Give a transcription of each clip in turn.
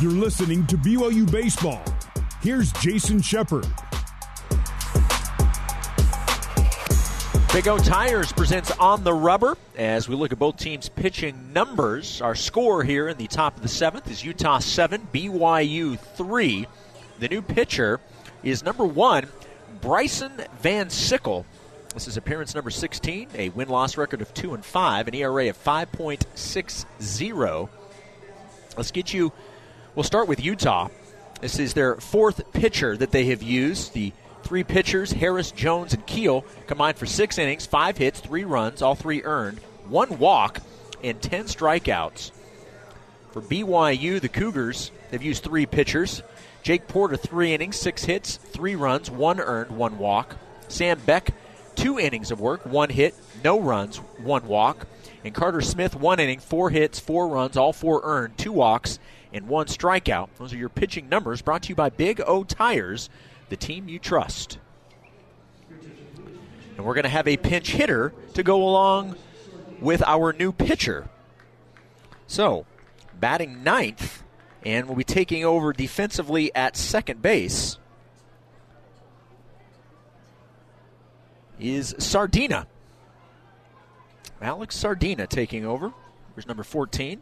You're listening to BYU Baseball. Here's Jason Shepard. Big O Tires presents On the Rubber as we look at both teams' pitching numbers. Our score here in the top of the seventh is Utah 7, BYU 3. The new pitcher is number one, Bryson Van Sickle. This is appearance number 16, a win loss record of 2 and 5, an ERA of 5.60. Let's get you, we'll start with Utah. This is their fourth pitcher that they have used. The Three pitchers, Harris, Jones, and Keel, combined for six innings, five hits, three runs, all three earned, one walk, and 10 strikeouts. For BYU, the Cougars have used three pitchers. Jake Porter, three innings, six hits, three runs, one earned, one walk. Sam Beck, two innings of work, one hit, no runs, one walk. And Carter Smith, one inning, four hits, four runs, all four earned, two walks, and one strikeout. Those are your pitching numbers brought to you by Big O Tires the team you trust. And we're going to have a pinch hitter to go along with our new pitcher. So, batting ninth, and will be taking over defensively at second base, is Sardina. Alex Sardina taking over. Here's number 14.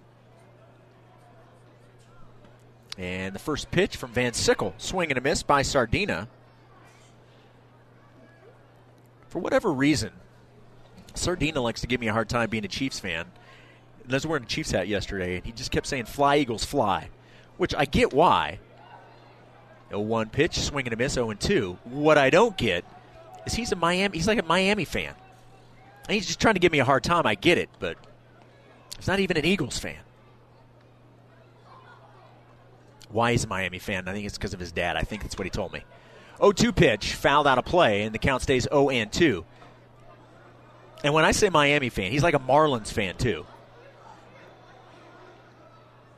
And the first pitch from Van Sickle, swing and a miss by Sardina. For whatever reason, Sardina likes to give me a hard time being a Chiefs fan. I was wearing a Chiefs hat yesterday, and he just kept saying, Fly, Eagles, fly, which I get why. 0 1 pitch, swing and a miss, 0 2. What I don't get is he's a Miami, he's like a Miami fan. And he's just trying to give me a hard time. I get it, but he's not even an Eagles fan why he's a Miami fan. I think it's because of his dad. I think that's what he told me. 0 2 pitch, fouled out of play, and the count stays 0 and 2. And when I say Miami fan, he's like a Marlins fan, too.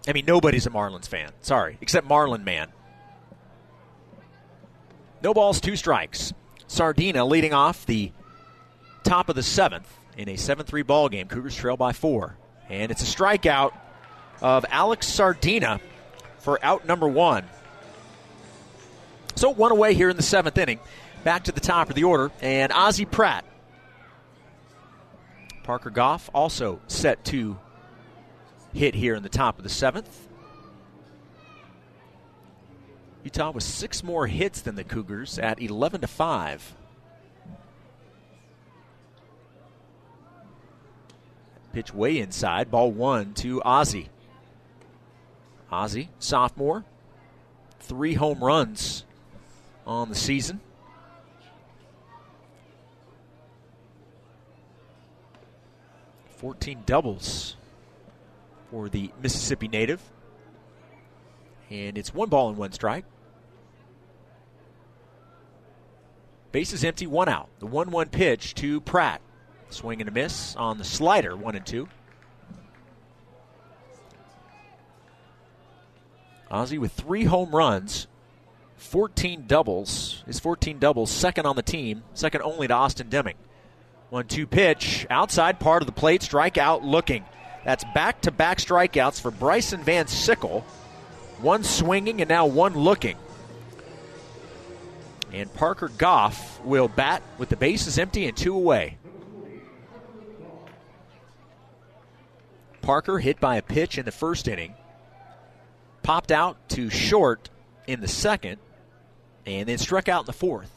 I mean, nobody's a Marlins fan. Sorry, except Marlin Man. No balls, two strikes. Sardina leading off the top of the seventh in a 7 3 ball game. Cougars trail by four. And it's a strikeout of Alex Sardina for out number one. So one away here in the seventh inning. Back to the top of the order, and Ozzie Pratt. Parker Goff also set to hit here in the top of the seventh. Utah with six more hits than the Cougars at 11 to 5. Pitch way inside, ball one to Ozzie. Ozzie, sophomore, three home runs on the season. Fourteen doubles for the Mississippi native. And it's one ball and one strike. Base is empty, one out. The 1 1 pitch to Pratt. Swing and a miss on the slider, one and two. Ozzie with three home runs, 14 doubles. His 14 doubles, second on the team, second only to Austin Deming. One two pitch, outside part of the plate, strikeout looking. That's back to back strikeouts for Bryson Van Sickle. One swinging and now one looking. And Parker Goff will bat with the bases empty and two away. Parker hit by a pitch in the first inning popped out to short in the second, and then struck out in the fourth.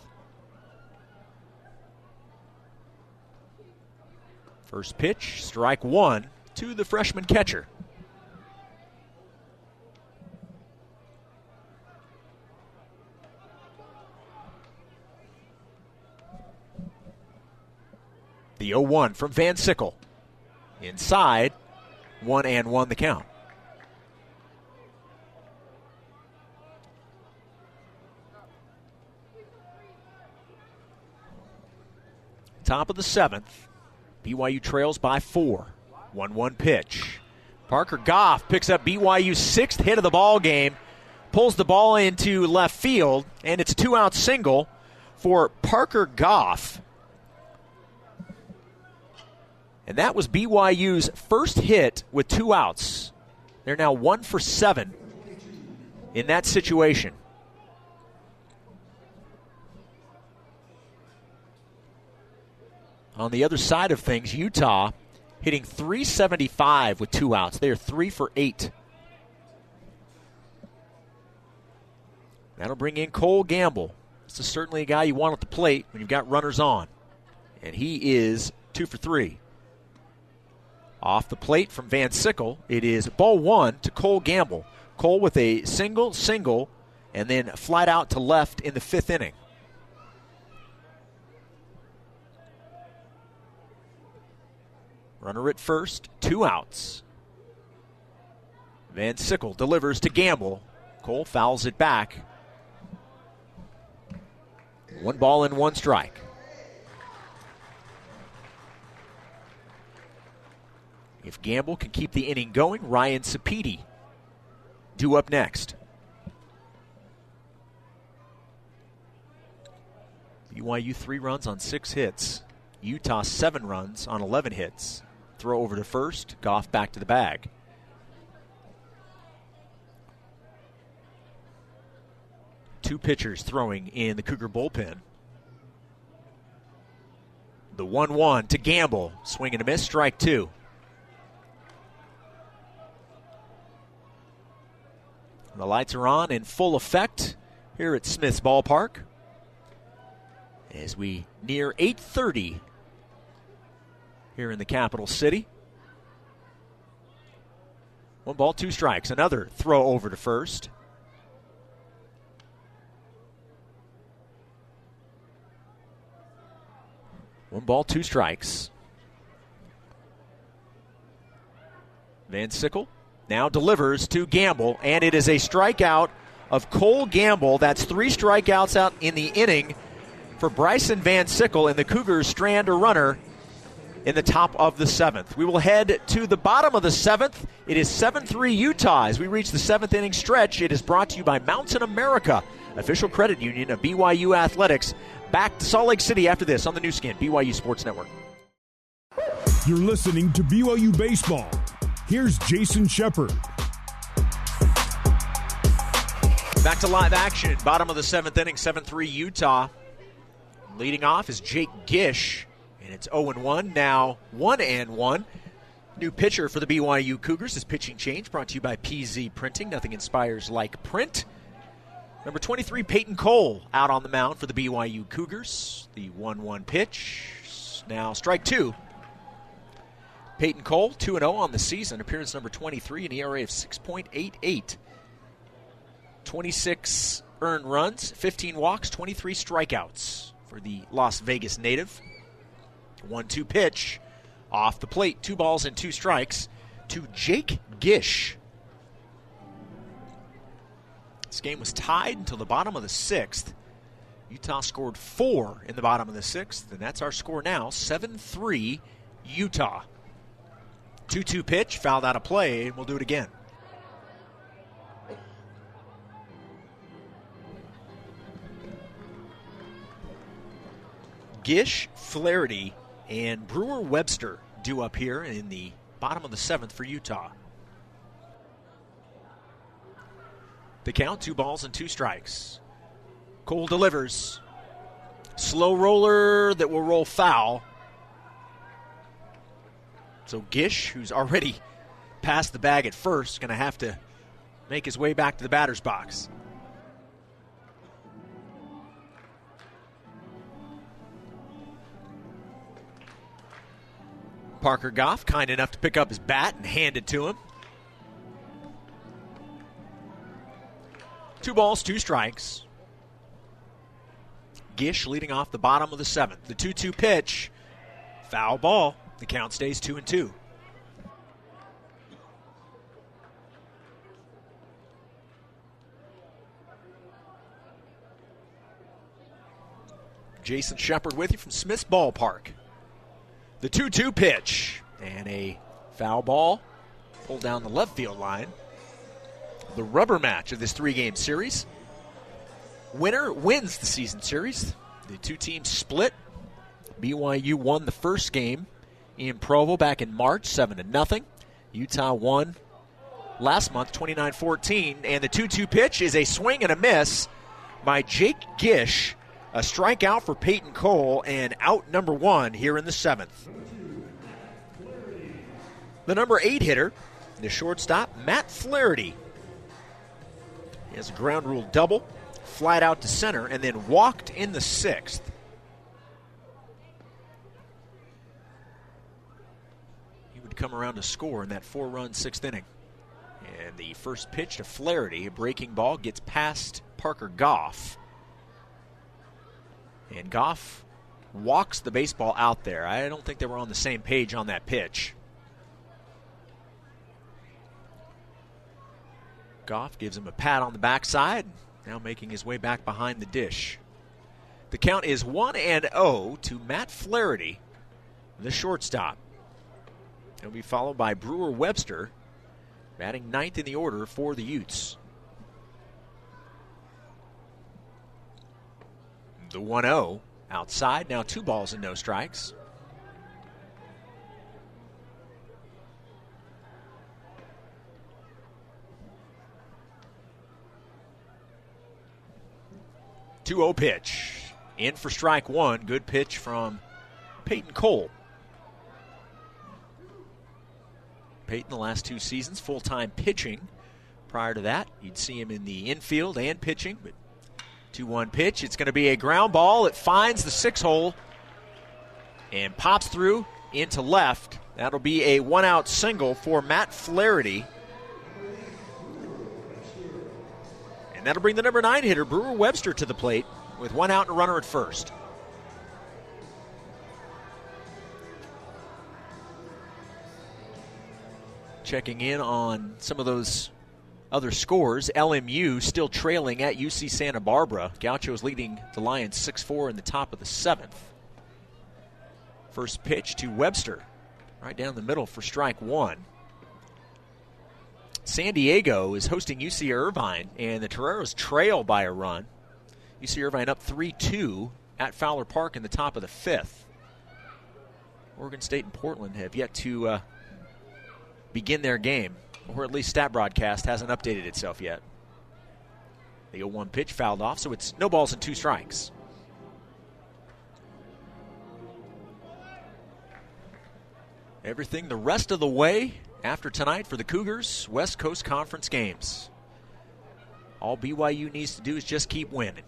First pitch, strike one to the freshman catcher. The 0 1 from Van Sickle. Inside, 1 and 1 the count. Top of the seventh. BYU trails by four. 1 1 pitch. Parker Goff picks up BYU's sixth hit of the ball game, pulls the ball into left field, and it's a two out single for Parker Goff. And that was BYU's first hit with two outs. They're now one for seven in that situation. On the other side of things, Utah hitting 375 with two outs. They are three for eight. That'll bring in Cole Gamble. This is certainly a guy you want at the plate when you've got runners on. And he is two for three. Off the plate from Van Sickle, it is ball one to Cole Gamble. Cole with a single, single, and then flat out to left in the fifth inning. Runner at first, two outs. Van Sickle delivers to Gamble. Cole fouls it back. One ball and one strike. If Gamble can keep the inning going, Ryan Sapiti due up next. BYU three runs on six hits. Utah seven runs on 11 hits. Throw over to first. Goff back to the bag. Two pitchers throwing in the Cougar bullpen. The 1 1 to Gamble. Swing and a miss. Strike two. The lights are on in full effect here at Smith's Ballpark as we near 8:30 here in the capital city. One ball, two strikes. Another throw over to first. One ball, two strikes. Van Sickle now delivers to Gamble, and it is a strikeout of Cole Gamble. That's three strikeouts out in the inning for Bryson Van Sickle, and the Cougars strand a runner in the top of the seventh. We will head to the bottom of the seventh. It is 7 3 Utah as we reach the seventh inning stretch. It is brought to you by Mountain America, official credit union of BYU Athletics. Back to Salt Lake City after this on the Nu Skin, BYU Sports Network. You're listening to BYU Baseball. Here's Jason Shepard. Back to live action. Bottom of the seventh inning, 7 3 Utah. Leading off is Jake Gish, and it's 0 1. Now 1 and 1. New pitcher for the BYU Cougars is pitching change brought to you by PZ Printing. Nothing inspires like print. Number 23, Peyton Cole, out on the mound for the BYU Cougars. The 1 1 pitch. Now strike two. Peyton Cole, 2 0 on the season, appearance number 23, an ERA of 6.88. 26 earned runs, 15 walks, 23 strikeouts for the Las Vegas native. 1 2 pitch off the plate, two balls and two strikes to Jake Gish. This game was tied until the bottom of the sixth. Utah scored four in the bottom of the sixth, and that's our score now 7 3 Utah. 2 2 pitch, fouled out of play, and we'll do it again. Gish, Flaherty, and Brewer Webster due up here in the bottom of the seventh for Utah. The count, two balls and two strikes. Cole delivers. Slow roller that will roll foul. So Gish, who's already past the bag at first, going to have to make his way back to the batter's box. Parker Goff, kind enough to pick up his bat and hand it to him. Two balls, two strikes. Gish leading off the bottom of the seventh. The 2 2 pitch, foul ball. The count stays 2 and 2. Jason Shepard with you from Smith's Ballpark. The 2 2 pitch and a foul ball pulled down the left field line. The rubber match of this three game series. Winner wins the season series. The two teams split. BYU won the first game in Provo back in March, 7 to nothing. Utah won last month, 29 14. And the 2 2 pitch is a swing and a miss by Jake Gish. A strikeout for Peyton Cole and out number one here in the seventh. The number eight hitter, the shortstop, Matt Flaherty. He has a ground rule double, flied out to center, and then walked in the sixth. He would come around to score in that four run sixth inning. And the first pitch to Flaherty, a breaking ball, gets past Parker Goff. And Goff walks the baseball out there. I don't think they were on the same page on that pitch. Goff gives him a pat on the backside, now making his way back behind the dish. The count is 1 and 0 to Matt Flaherty, the shortstop. He'll be followed by Brewer Webster, batting ninth in the order for the Utes. The 1 0 outside, now two balls and no strikes. Two zero pitch. In for strike one. Good pitch from Peyton Cole. Peyton, the last two seasons, full time pitching. Prior to that, you'd see him in the infield and pitching, but 2 1 pitch. It's going to be a ground ball. It finds the six hole and pops through into left. That'll be a one out single for Matt Flaherty. And that'll bring the number nine hitter, Brewer Webster, to the plate with one out and a runner at first. Checking in on some of those other scores, LMU still trailing at UC Santa Barbara. Gauchos leading the Lions 6 4 in the top of the seventh. First pitch to Webster, right down the middle for strike one. San Diego is hosting UC Irvine, and the Toreros trail by a run. UC Irvine up 3 2 at Fowler Park in the top of the fifth. Oregon State and Portland have yet to uh, begin their game or at least Stat Broadcast hasn't updated itself yet. The 0 1 pitch fouled off, so it's no balls and two strikes. Everything the rest of the way after tonight for the Cougars West Coast Conference games. All BYU needs to do is just keep winning.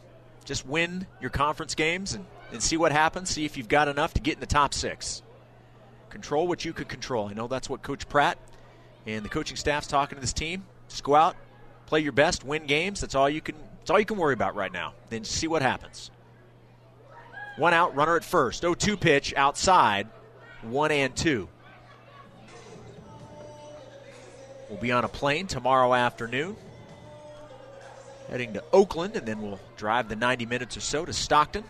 Just win your conference games and, and see what happens. See if you've got enough to get in the top six. Control what you could control. I know that's what Coach Pratt and the coaching staff's talking to this team. Just go out, play your best, win games. That's all you can. That's all you can worry about right now. Then see what happens. One out, runner at first. 0-2 pitch outside. One and two. We'll be on a plane tomorrow afternoon, heading to Oakland, and then we'll drive the 90 minutes or so to Stockton.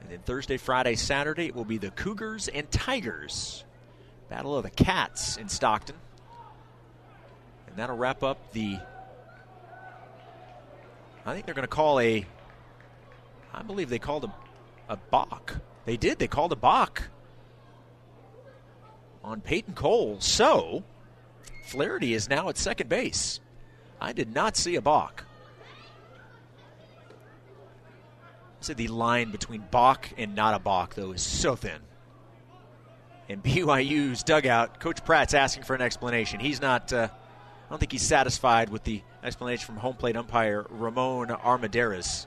And then Thursday, Friday, Saturday, it will be the Cougars and Tigers Battle of the Cats in Stockton. And that'll wrap up the. I think they're going to call a. I believe they called a, a balk. They did. They called a balk on Peyton Cole. So, Flaherty is now at second base. I did not see a balk. I said the line between balk and not a balk, though, is so thin in BYU's dugout, Coach Pratt's asking for an explanation. He's not. Uh, I don't think he's satisfied with the explanation from home plate umpire Ramon Armendariz.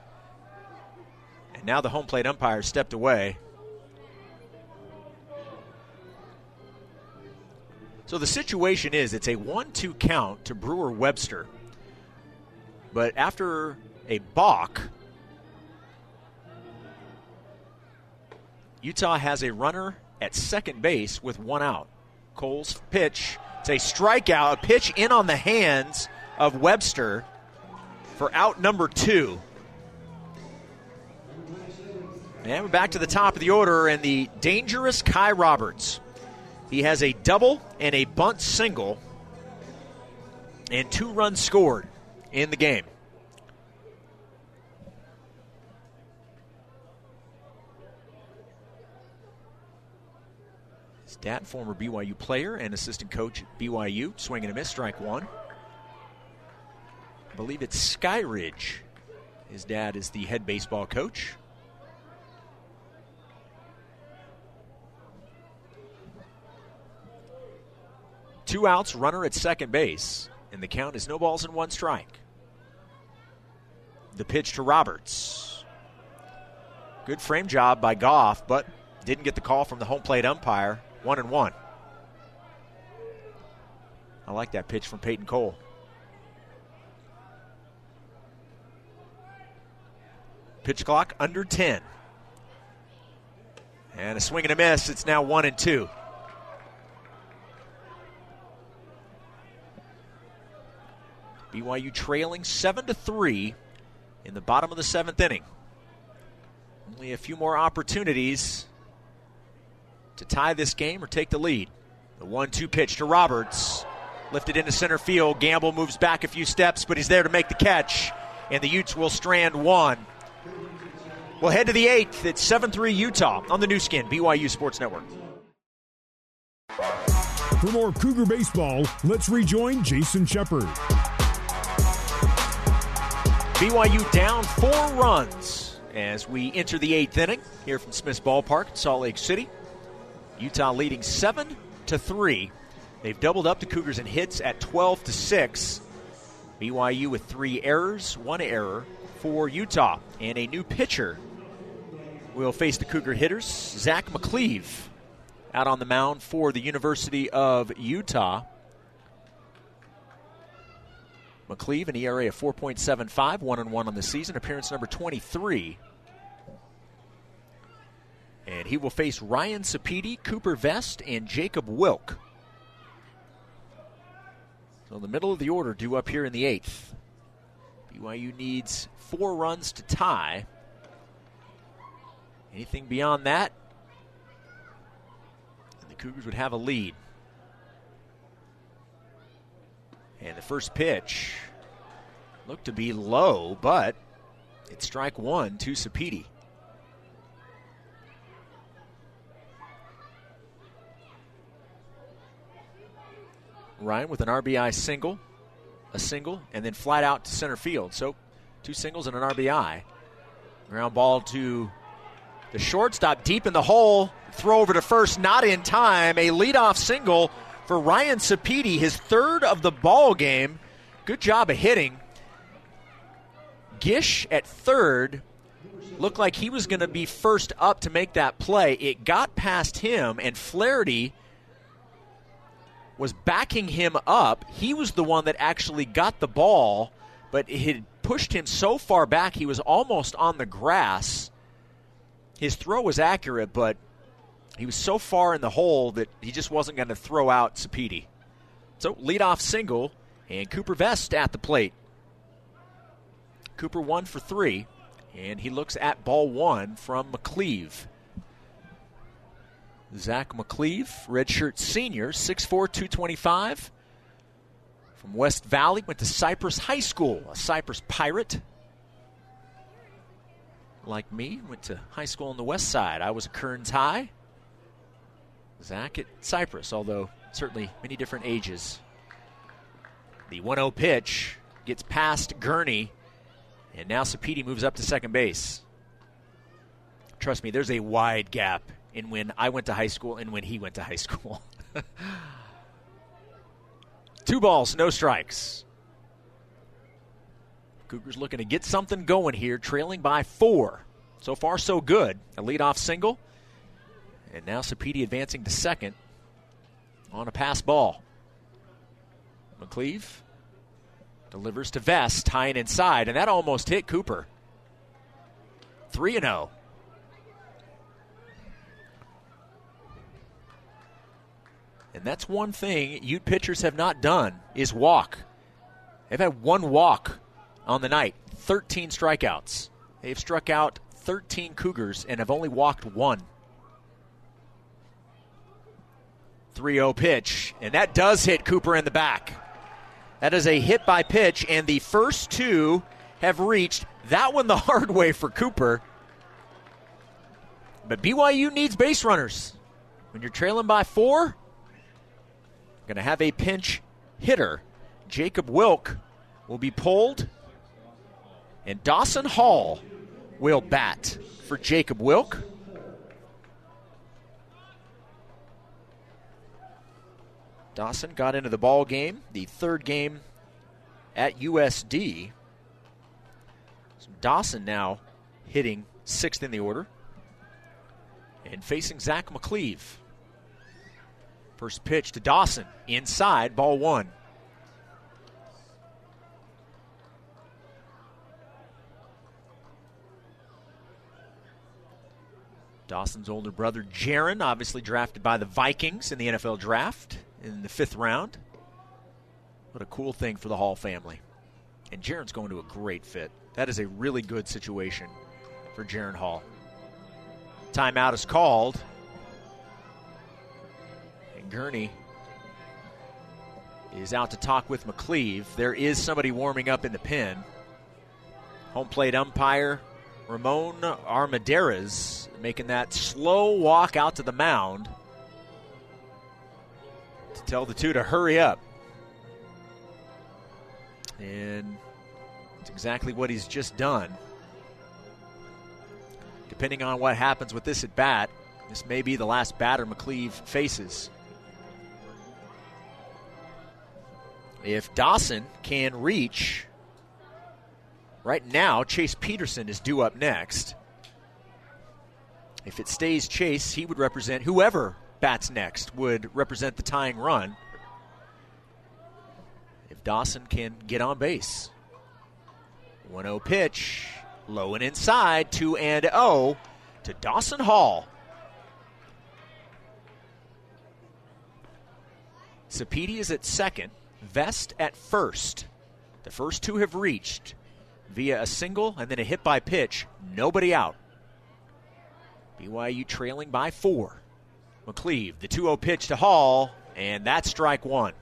And now the home plate umpire stepped away. So the situation is it's a 1 2 count to Brewer Webster. But after a balk, Utah has a runner at second base with one out. Cole's pitch, it's a strikeout, a pitch in on the hands of Webster for out number two. And we're back to the top of the order, and the dangerous Kai Roberts. He has a double and a bunt single, and two runs scored in the game. Dad, former BYU player and assistant coach at BYU, swinging and a miss, strike one. I believe it's Skyridge. His dad is the head baseball coach. Two outs, runner at second base, and the count is no balls and one strike. The pitch to Roberts. Good frame job by Goff, but didn't get the call from the home plate umpire. One and one. I like that pitch from Peyton Cole. Pitch clock under 10. And a swing and a miss. It's now one and two. BYU trailing seven to three in the bottom of the seventh inning. Only a few more opportunities to tie this game or take the lead. The one-two pitch to Roberts, lifted into center field. Gamble moves back a few steps, but he's there to make the catch, and the Utes will strand one. We'll head to the eighth. It's 7-3 Utah on the Nu Skin BYU Sports Network. For more Cougar baseball, let's rejoin Jason Shepard. BYU down four runs as we enter the eighth inning here from Smith's Ballpark, Salt Lake City. Utah leading seven to three. They've doubled up the Cougars in hits at 12 to six. BYU with three errors, one error for Utah, and a new pitcher will face the Cougar hitters. Zach McCleave out on the mound for the University of Utah. McCleave, an ERA of 4.75, 1 and 1 on the season, appearance number 23. And he will face Ryan Sapiti, Cooper Vest, and Jacob Wilk. So, in the middle of the order due up here in the eighth. BYU needs four runs to tie. Anything beyond that, and the Cougars would have a lead. And the first pitch looked to be low, but it's strike one to Sapiti. Ryan with an RBI single, a single, and then flat out to center field. So two singles and an RBI. Ground ball to the shortstop deep in the hole. Throw over to first, not in time. A leadoff single for Ryan Sapiti, his third of the ball game. Good job of hitting. Gish at third looked like he was going to be first up to make that play. It got past him, and Flaherty was backing him up. He was the one that actually got the ball, but it had pushed him so far back he was almost on the grass. His throw was accurate, but he was so far in the hole that he just wasn't going to throw out Sapiti. So, leadoff single, and Cooper Vest at the plate. Cooper one for three, and he looks at ball one from McCleave. Zach McCleave, redshirt senior, 6'4, 225. From West Valley, went to Cyprus High School, a Cyprus Pirate. Like me, went to high school on the west side. I was a Kearns High. Zach at Cyprus, although certainly many different ages. The 1 0 pitch gets past Gurney, and now Sapiti moves up to second base. Trust me, there's a wide gap in when I went to high school and when he went to high school. Two balls, no strikes. Cougars looking to get something going here, trailing by four. So far, so good. A leadoff single. And now Sapiti advancing to second on a pass ball. McCleave delivers to Vest, tying inside, and that almost hit Cooper. 3 0. And that's one thing Ute pitchers have not done is walk. They've had one walk on the night, 13 strikeouts. They've struck out 13 Cougars and have only walked one. 3 0 pitch, and that does hit Cooper in the back. That is a hit by pitch, and the first two have reached that one the hard way for Cooper. But BYU needs base runners. When you're trailing by four, going to have a pinch hitter. Jacob Wilk will be pulled, and Dawson Hall will bat for Jacob Wilk. Dawson got into the ball game, the third game at USD. So Dawson now hitting sixth in the order and facing Zach McCleave. First pitch to Dawson, inside, ball one. Dawson's older brother, Jaron, obviously drafted by the Vikings in the NFL draft in the fifth round. What a cool thing for the Hall family. And Jaron's going to a great fit. That is a really good situation for Jaron Hall. Timeout is called. Gurney is out to talk with McCleave. There is somebody warming up in the pen. Home plate umpire Ramon Armendariz making that slow walk out to the mound to tell the two to hurry up. And it's exactly what he's just done. Depending on what happens with this at bat, this may be the last batter McCleave faces. If Dawson can reach Right now, Chase Peterson is due up next. If it stays Chase, he would represent whoever bats next would represent the tying run. If Dawson can get on base. 1 0 pitch, low and inside, 2 and 0 to Dawson Hall. Sapiti is at second, Vest at first. The first two have reached via a single and then a hit by pitch. Nobody out. BYU trailing by four. McCleave, the 2 0 pitch to Hall, and that's strike one.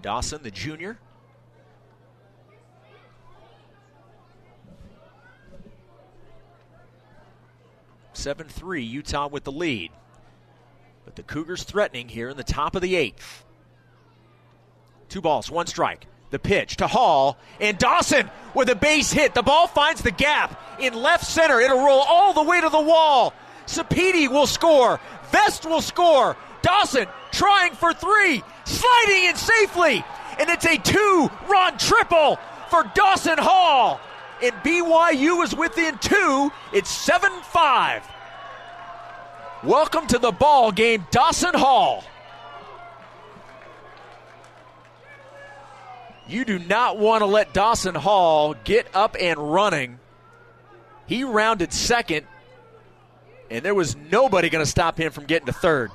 Dawson, the junior. Seven three, Utah with the lead. But the Cougars threatening here in the top of the eighth. Two balls, one strike. The pitch to Hall and Dawson with a base hit. The ball finds the gap in left center. It'll roll all the way to the wall. Sapiti will score. Vest will score. Dawson trying for three, sliding in safely. And it's a two run triple for Dawson Hall. And BYU is within two. It's 7 5. Welcome to the ball game, Dawson Hall. You do not want to let Dawson Hall get up and running. He rounded second, and there was nobody going to stop him from getting to third.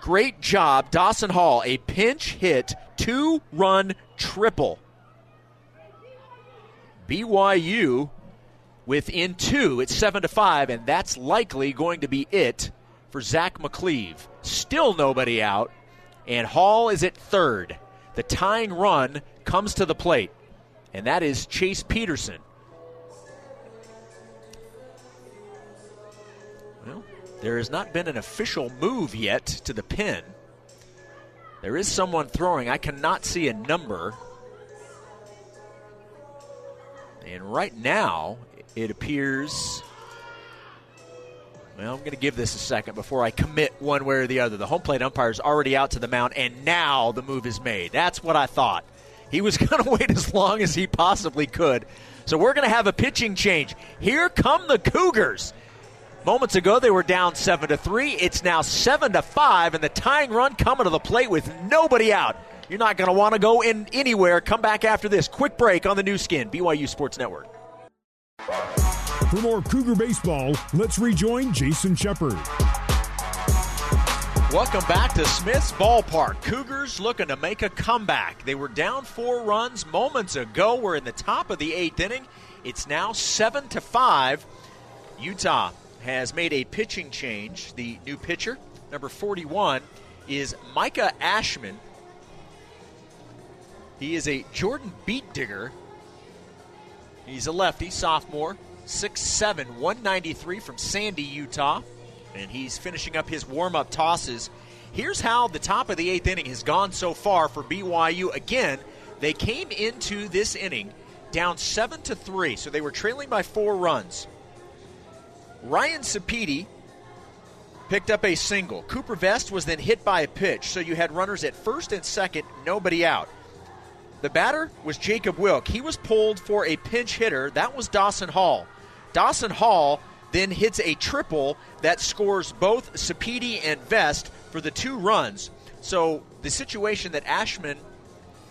Great job, Dawson Hall. A pinch hit, two run triple. BYU within two. It's seven to five, and that's likely going to be it for Zach McCleave. Still nobody out, and Hall is at third. The tying run comes to the plate, and that is Chase Peterson. Well, there has not been an official move yet to the pin. There is someone throwing. I cannot see a number. And right now, it appears. Well, I'm going to give this a second before I commit one way or the other. The home plate umpire is already out to the mound, and now the move is made. That's what I thought. He was going to wait as long as he possibly could. So we're going to have a pitching change. Here come the Cougars. Moments ago they were down 7 to 3. It's now 7 to 5 and the tying run coming to the plate with nobody out. You're not going to want to go in anywhere. Come back after this quick break on the Nu Skin BYU Sports Network. For more Cougar baseball, let's rejoin Jason Shepard. Welcome back to Smith's Ballpark. Cougars looking to make a comeback. They were down four runs moments ago. We're in the top of the eighth inning. It's now seven to five. Utah has made a pitching change. The new pitcher, number 41, is Micah Ashman. He is a Jordan Beetdigger. He's a lefty, sophomore, 6'7, 193 from Sandy, Utah. and he's finishing up his warm up tosses. Here's how the top of the eighth inning has gone so far for BYU. Again, they came into this inning down seven to three, so they were trailing by four runs. Ryan Sapiti picked up a single. Cooper Vest was then hit by a pitch, so you had runners at first and second, nobody out. The batter was Jacob Wilk. He was pulled for a pinch hitter. That was Dawson Hall. Dawson Hall then hits a triple that scores both Sapiti and Vest for the two runs. So the situation that Ashman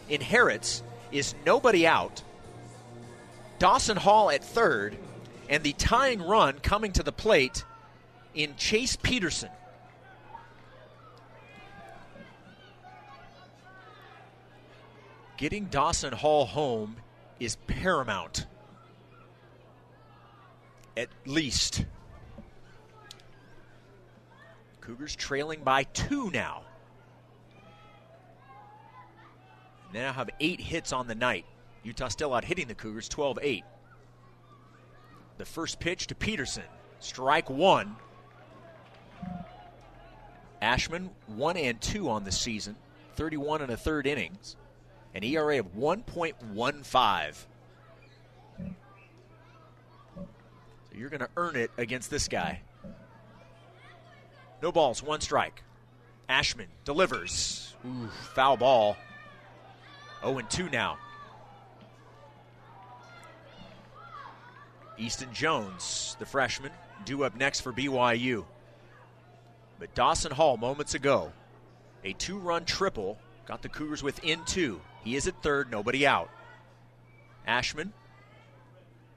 inherits is nobody out. Dawson Hall at third, and the tying run coming to the plate in Chase Peterson. Getting Dawson Hall home is paramount. At least. Cougars trailing by two now. They now have eight hits on the night. Utah still out hitting the Cougars 12 8. The first pitch to Peterson. Strike one. Ashman, one and two on the season, 31 and a third innings, an ERA of 1.15. So you're going to earn it against this guy. No balls, one strike. Ashman delivers. Ooh, foul ball. 0 2 now. Easton Jones, the freshman, due up next for BYU. But Dawson Hall, moments ago, a two run triple, got the Cougars within two. He is at third, nobody out. Ashman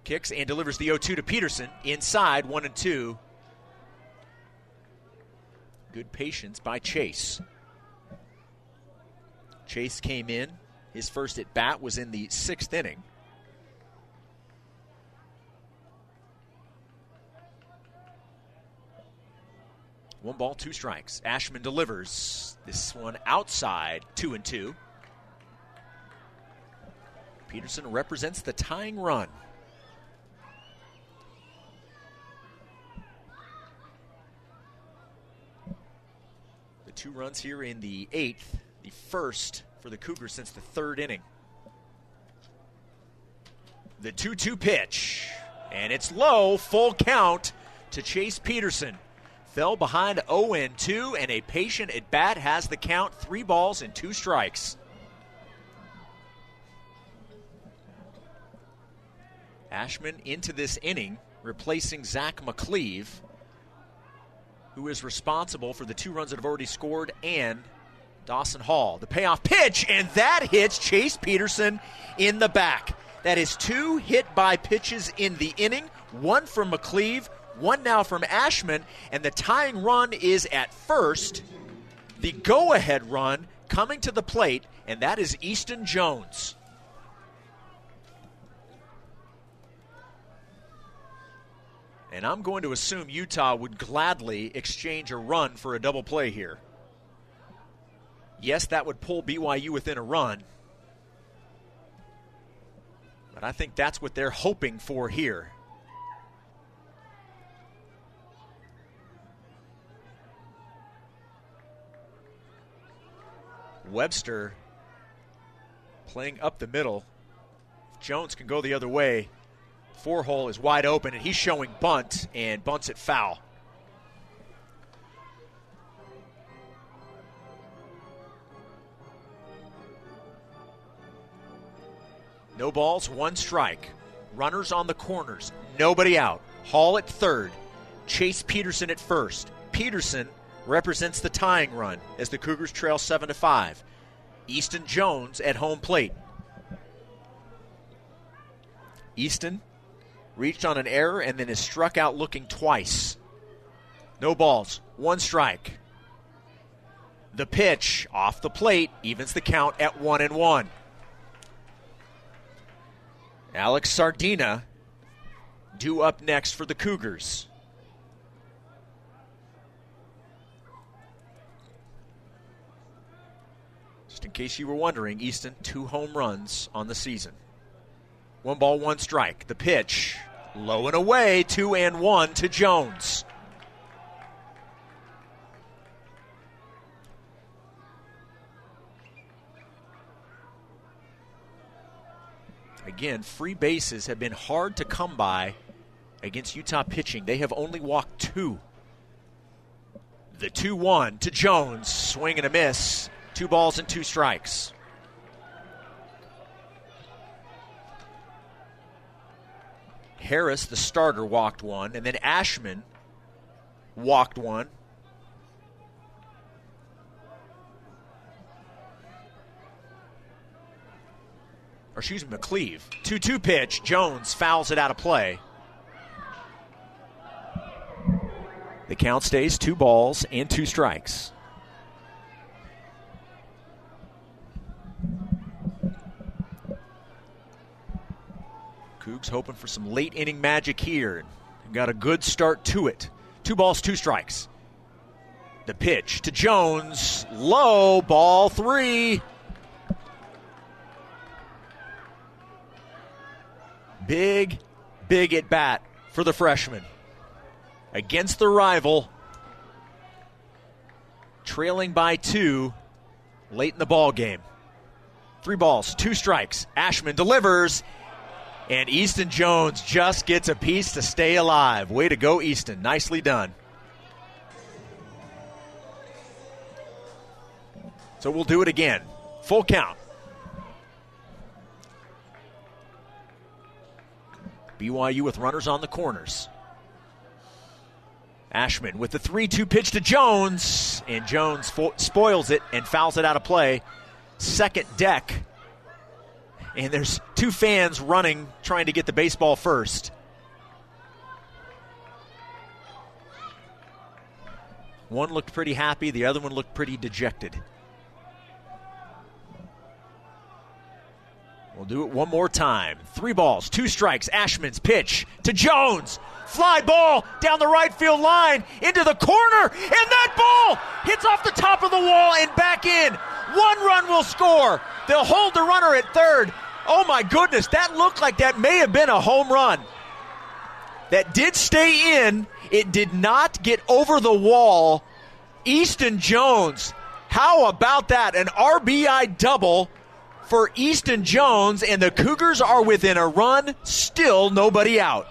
kicks and delivers the 0 2 to Peterson. Inside, 1 and 2. Good patience by Chase. Chase came in. His first at bat was in the sixth inning. One ball, two strikes. Ashman delivers this one outside, two and two. Peterson represents the tying run. The two runs here in the eighth, the first for the Cougars since the third inning. The 2 2 pitch, and it's low, full count to Chase Peterson. Fell behind 0 2, and a patient at bat has the count three balls and two strikes. Ashman into this inning, replacing Zach McCleave, who is responsible for the two runs that have already scored, and Dawson Hall. The payoff pitch, and that hits Chase Peterson in the back. That is two hit by pitches in the inning, one from McCleave, one now from Ashman, and the tying run is at first. The go ahead run coming to the plate, and that is Easton Jones. And I'm going to assume Utah would gladly exchange a run for a double play here. Yes, that would pull BYU within a run. But I think that's what they're hoping for here. Webster playing up the middle. If Jones can go the other way. Four hole is wide open, and he's showing bunt and bunts it foul. No balls, one strike. Runners on the corners, nobody out. Hall at third. Chase Peterson at first. Peterson represents the tying run as the Cougars trail 7 to 5. Easton Jones at home plate. Easton reached on an error and then is struck out looking twice. No balls, one strike. The pitch off the plate evens the count at one and one. Alex Sardina due up next for the Cougars. Just in case you were wondering, Easton, two home runs on the season. One ball, one strike. The pitch, low and away, two and one to Jones. Again, free bases have been hard to come by against Utah pitching. They have only walked two. The 2 1 to Jones, swing and a miss. Two balls and two strikes. Harris, the starter, walked one, and then Ashman walked one. Or excuse me, McCleave. 2 2 pitch. Jones fouls it out of play. The count stays two balls and two strikes. Cougs hoping for some late inning magic here. Got a good start to it. Two balls, two strikes. The pitch to Jones. Low, ball three. Big, big at bat for the freshman. Against the rival. Trailing by two late in the ball game. Three balls, two strikes. Ashman delivers, and Easton Jones just gets a piece to stay alive. Way to go, Easton. Nicely done. So we'll do it again. Full count. BYU with runners on the corners. Ashman with the 3 2 pitch to Jones, and Jones fo- spoils it and fouls it out of play. Second deck and there's two fans running trying to get the baseball first. One looked pretty happy, the other one looked pretty dejected. We'll do it one more time. Three balls, two strikes. Ashman's pitch to Jones. Fly ball down the right field line into the corner, and that ball hits off the top of the wall and back in. One run will score. They'll hold the runner at third. Oh my goodness, that looked like that may have been a home run. That did stay in. It did not get over the wall. Easton Jones, how about that? An RBI double for Easton Jones, and the Cougars are within a run, still nobody out.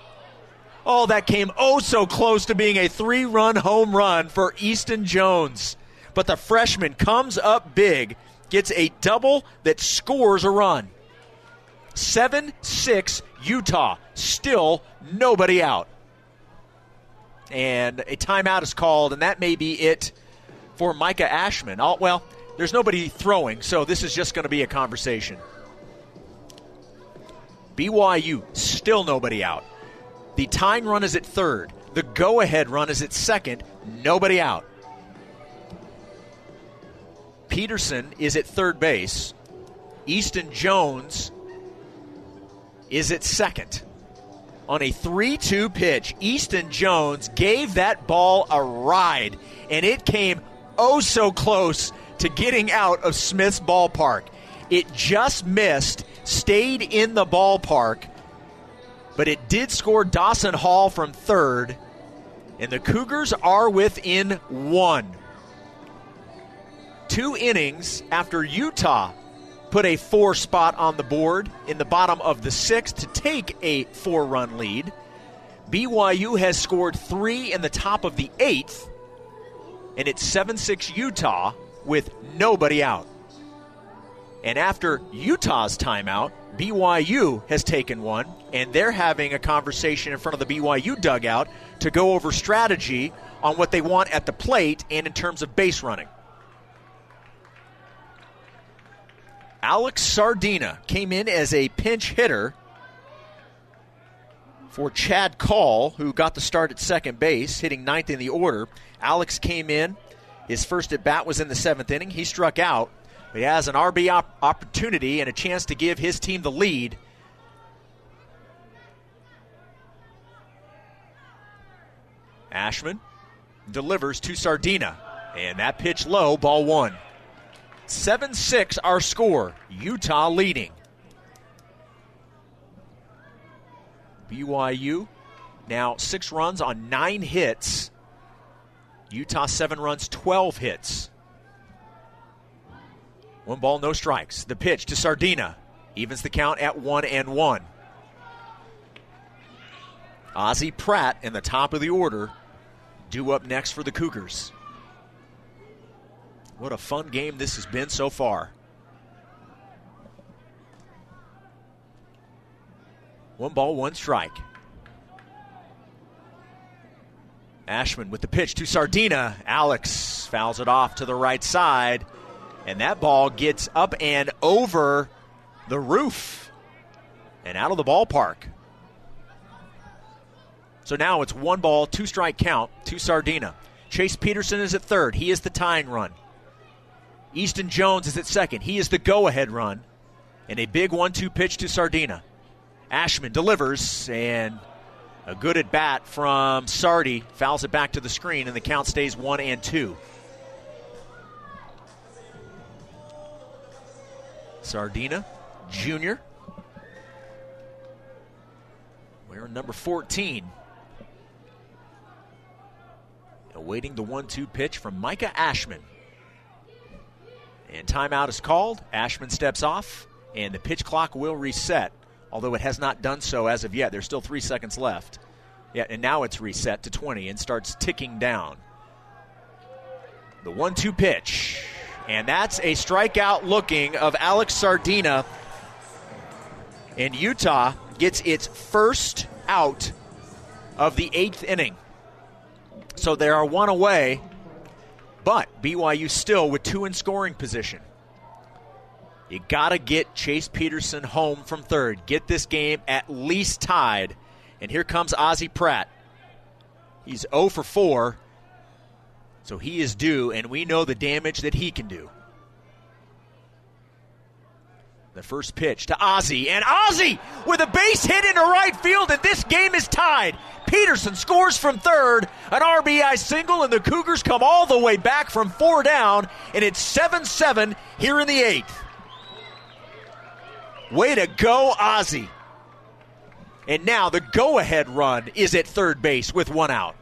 Oh, that came oh so close to being a three run home run for Easton Jones. But the freshman comes up big, gets a double that scores a run. 7 6 Utah. Still nobody out. And a timeout is called, and that may be it for Micah Ashman. Oh, well, there's nobody throwing, so this is just going to be a conversation. BYU, still nobody out. The tying run is at third. The go ahead run is at second. Nobody out. Peterson is at third base. Easton Jones is at second. On a 3 2 pitch, Easton Jones gave that ball a ride, and it came oh so close to getting out of Smith's ballpark. It just missed, stayed in the ballpark, but it did score Dawson Hall from third, and the Cougars are within one. Two innings after Utah put a four spot on the board in the bottom of the sixth to take a four run lead. BYU has scored three in the top of the eighth, and it's 7 6 Utah with nobody out. And after Utah's timeout, BYU has taken one, and they're having a conversation in front of the BYU dugout to go over strategy on what they want at the plate and in terms of base running. Alex Sardina came in as a pinch hitter for Chad Call, who got the start at second base, hitting ninth in the order. Alex came in. His first at bat was in the seventh inning. He struck out. But he has an RB op- opportunity and a chance to give his team the lead. Ashman delivers to Sardina. And that pitch low, ball one. 7 6 our score. Utah leading. BYU now six runs on nine hits. Utah seven runs, 12 hits. One ball, no strikes. The pitch to Sardina. Evens the count at one and one. Ozzie Pratt in the top of the order, due up next for the Cougars. What a fun game this has been so far. One ball, one strike. Ashman with the pitch to Sardina. Alex fouls it off to the right side. And that ball gets up and over the roof and out of the ballpark. So now it's one ball, two strike count to Sardina. Chase Peterson is at third. He is the tying run. Easton Jones is at second. He is the go ahead run. And a big one two pitch to Sardina. Ashman delivers, and a good at bat from Sardi fouls it back to the screen, and the count stays one and two. Sardina, junior. Wearing number 14. Awaiting the 1 2 pitch from Micah Ashman. And timeout is called. Ashman steps off, and the pitch clock will reset, although it has not done so as of yet. There's still three seconds left. Yeah, and now it's reset to 20 and starts ticking down. The 1 2 pitch. And that's a strikeout looking of Alex Sardina. And Utah gets its first out of the eighth inning. So they are one away, but BYU still with two in scoring position. You got to get Chase Peterson home from third. Get this game at least tied. And here comes Ozzie Pratt. He's 0 for 4 so he is due, and we know the damage that he can do. The first pitch to Ozzie, and Ozzie with a base hit into right field, and this game is tied. Peterson scores from third, an RBI single, and the Cougars come all the way back from four down, and it's 7 7 here in the eighth. Way to go, Ozzie. And now the go ahead run is at third base with one out.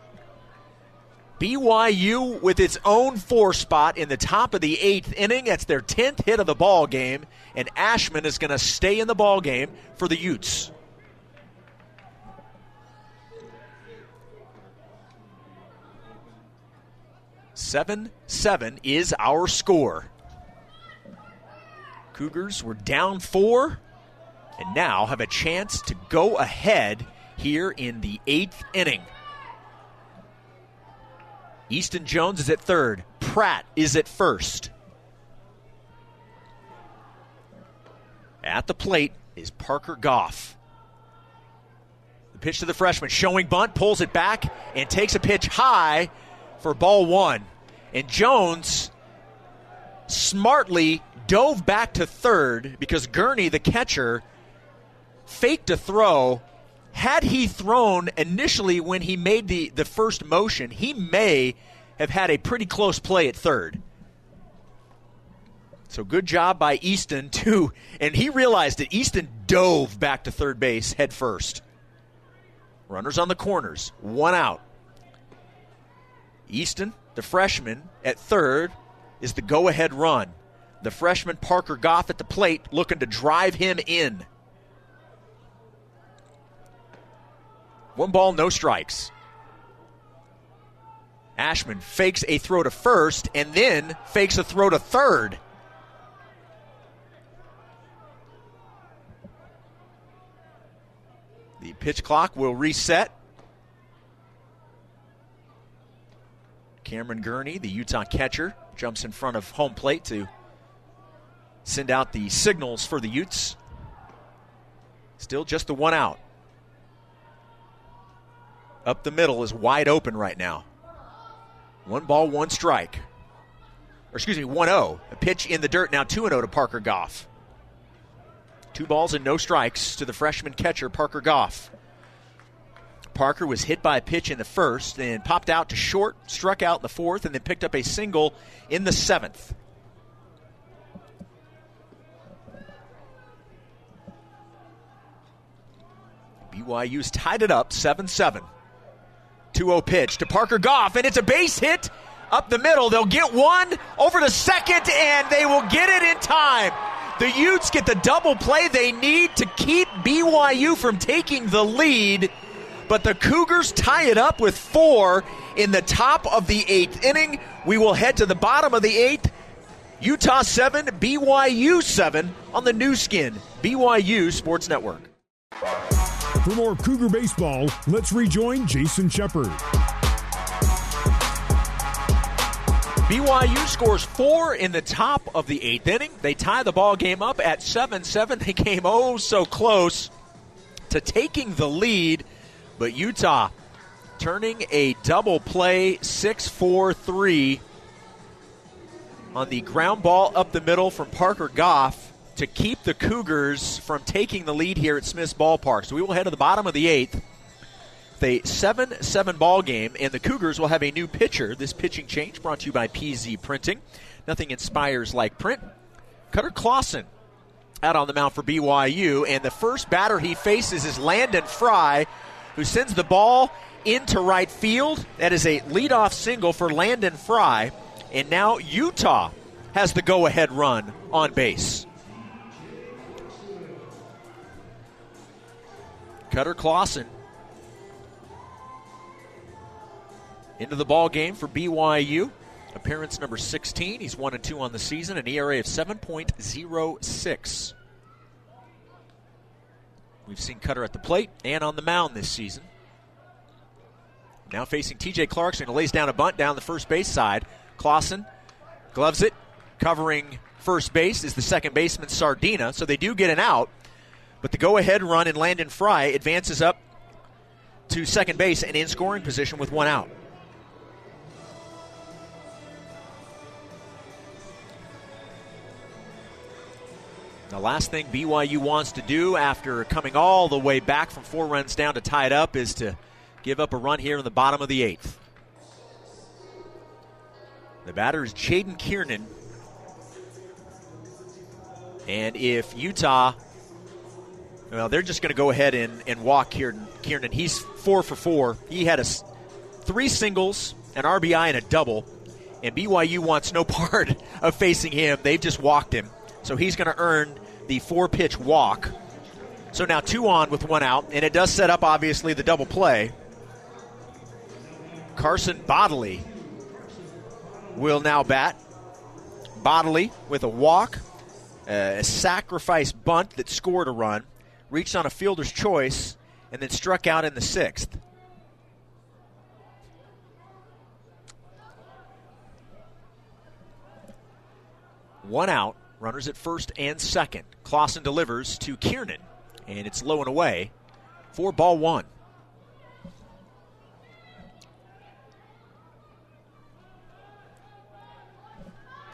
BYU with its own four spot in the top of the eighth inning. That's their tenth hit of the ball game, and Ashman is going to stay in the ball game for the Utes. Seven seven is our score. Cougars were down four, and now have a chance to go ahead here in the eighth inning. Easton Jones is at third. Pratt is at first. At the plate is Parker Goff. The pitch to the freshman, showing bunt, pulls it back, and takes a pitch high for ball one. And Jones smartly dove back to third because Gurney, the catcher, faked a throw had he thrown initially when he made the, the first motion, he may have had a pretty close play at third. So good job by Easton too, and he realized that Easton dove back to third base head first. Runners on the corners, one out. Easton, the freshman, at third is the go-ahead run. The freshman Parker Goff at the plate looking to drive him in. One ball, no strikes. Ashman fakes a throw to first and then fakes a throw to third. The pitch clock will reset. Cameron Gurney, the Utah catcher, jumps in front of home plate to send out the signals for the Utes. Still just the one out up the middle is wide open right now. One ball, one strike. Or excuse me, 1 0. A pitch in the dirt now 2 0 to Parker Goff. Two balls and no strikes to the freshman catcher, Parker Goff. Parker was hit by a pitch in the first, then popped out to short, struck out in the fourth, and then picked up a single in the seventh. BYU's tied it up 7 7. 2 0 pitch to Parker Goff, and it's a base hit up the middle. They'll get one over to second, and they will get it in time. The Utes get the double play they need to keep BYU from taking the lead, but the Cougars tie it up with four in the top of the eighth inning. We will head to the bottom of the eighth. Utah 7, BYU 7 on the Nu Skin, BYU Sports Network. For more Cougar baseball, let's rejoin Jason Shepard. BYU scores four in the top of the eighth inning. They tie the ball game up at 7 7. They came oh so close to taking the lead, but Utah turning a double play 6 4 3 on the ground ball up the middle from Parker Goff to keep the Cougars from taking the lead here at Smith's Ballpark. So we will head to the bottom of the eighth a 7 7 ball game, and the Cougars will have a new pitcher. This pitching change brought to you by PZ Printing. Nothing inspires like print. Cutter Clausen out on the mound for BYU, and the first batter he faces is Landon Fry, who sends the ball into right field. That is a leadoff single for Landon Fry, and now Utah has the go ahead run on base. Cutter Clausen into the ball game for BYU. Appearance number 16. He's 1 and 2 on the season, an ERA of 7.06. We've seen Cutter at the plate and on the mound this season. Now facing TJ Clarkson, who lays down a bunt down the first base side. Clausen gloves it, covering first base is the second baseman Sardina, so they do get an out. But the go ahead run in Landon Fry advances up to second base and in scoring position with one out. The last thing BYU wants to do after coming all the way back from four runs down to tie it up is to give up a run here in the bottom of the eighth. The batter is Jaden Kiernan. And if Utah, well, they're just going to go ahead and, and walk Kiernan. Kiernan. He's four for four. He had a, three singles, an RBI, and a double. And BYU wants no part of facing him. They've just walked him. So he's going to earn the four pitch walk. So now two on with one out, and it does set up, obviously, the double play. Carson Bodley will now bat. Bodley with a walk, a sacrifice bunt that scored a run, reached on a fielder's choice, and then struck out in the sixth. One out. Runners at first and second. Clausen delivers to Kiernan, and it's low and away Four ball one.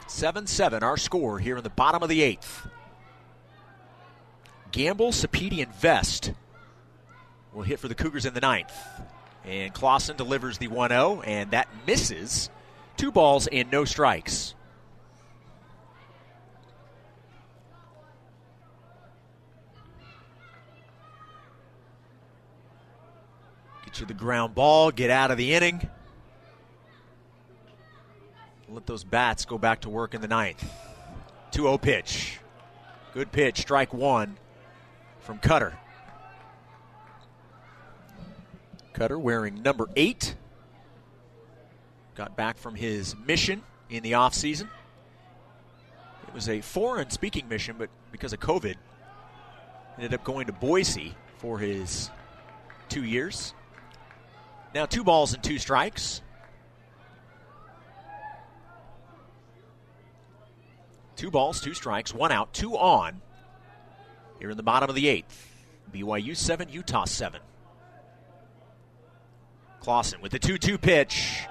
Seven seven, our score here in the bottom of the eighth. Gamble, Sapiti, and Vest will hit for the Cougars in the ninth. And Clausen delivers the 1 0, and that misses. Two balls and no strikes. Get you the ground ball, get out of the inning. Let those bats go back to work in the ninth. 2 0 pitch. Good pitch, strike one from Cutter. Cutter wearing number eight. Got back from his mission in the offseason. It was a foreign speaking mission, but because of COVID, ended up going to Boise for his two years. Now two balls and two strikes. Two balls, two strikes, one out, two on. Here in the bottom of the eighth. BYU 7, Utah 7. Clausen with the 2 2 pitch.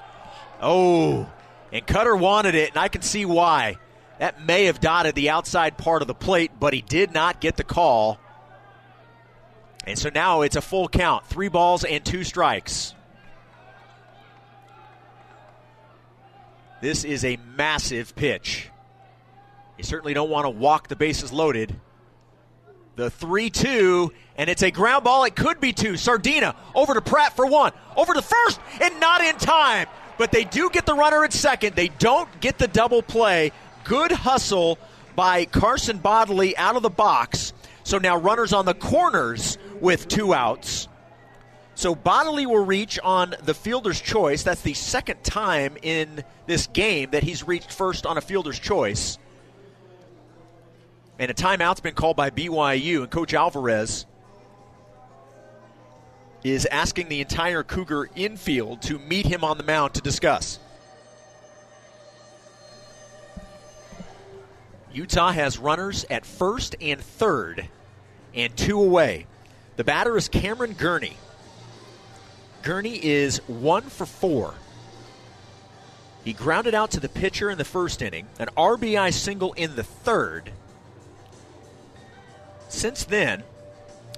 Oh, and Cutter wanted it, and I can see why. That may have dotted the outside part of the plate, but he did not get the call. And so now it's a full count three balls and two strikes. This is a massive pitch. You certainly don't want to walk the bases loaded. The 3 2, and it's a ground ball. It could be two. Sardina over to Pratt for one. Over to first, and not in time. But they do get the runner at second. They don't get the double play. Good hustle by Carson Bodley out of the box. So now runners on the corners with two outs. So Bodley will reach on the fielder's choice. That's the second time in this game that he's reached first on a fielder's choice. And a timeout's been called by BYU, and Coach Alvarez is asking the entire Cougar infield to meet him on the mound to discuss. Utah has runners at first and third, and two away. The batter is Cameron Gurney. Gurney is one for four. He grounded out to the pitcher in the first inning, an RBI single in the third. Since then,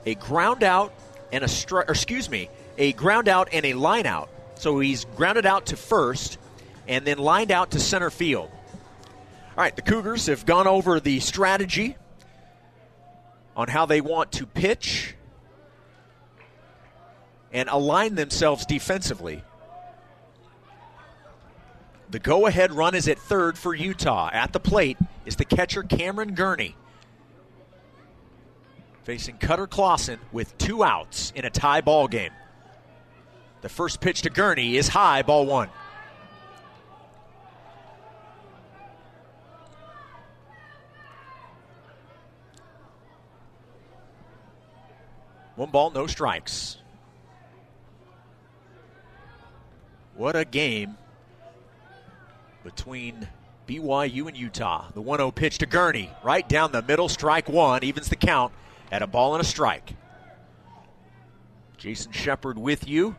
a ground out and a excuse me, a ground out and a line out. So he's grounded out to first and then lined out to center field. All right, the Cougars have gone over the strategy on how they want to pitch and align themselves defensively. The go ahead run is at third for Utah. At the plate is the catcher Cameron Gurney. Facing Cutter Clausen with two outs in a tie ball game. The first pitch to Gurney is high, ball one. One ball, no strikes. What a game between BYU and Utah. The 1 0 pitch to Gurney, right down the middle, strike one, evens the count at a ball and a strike. Jason Shepard with you.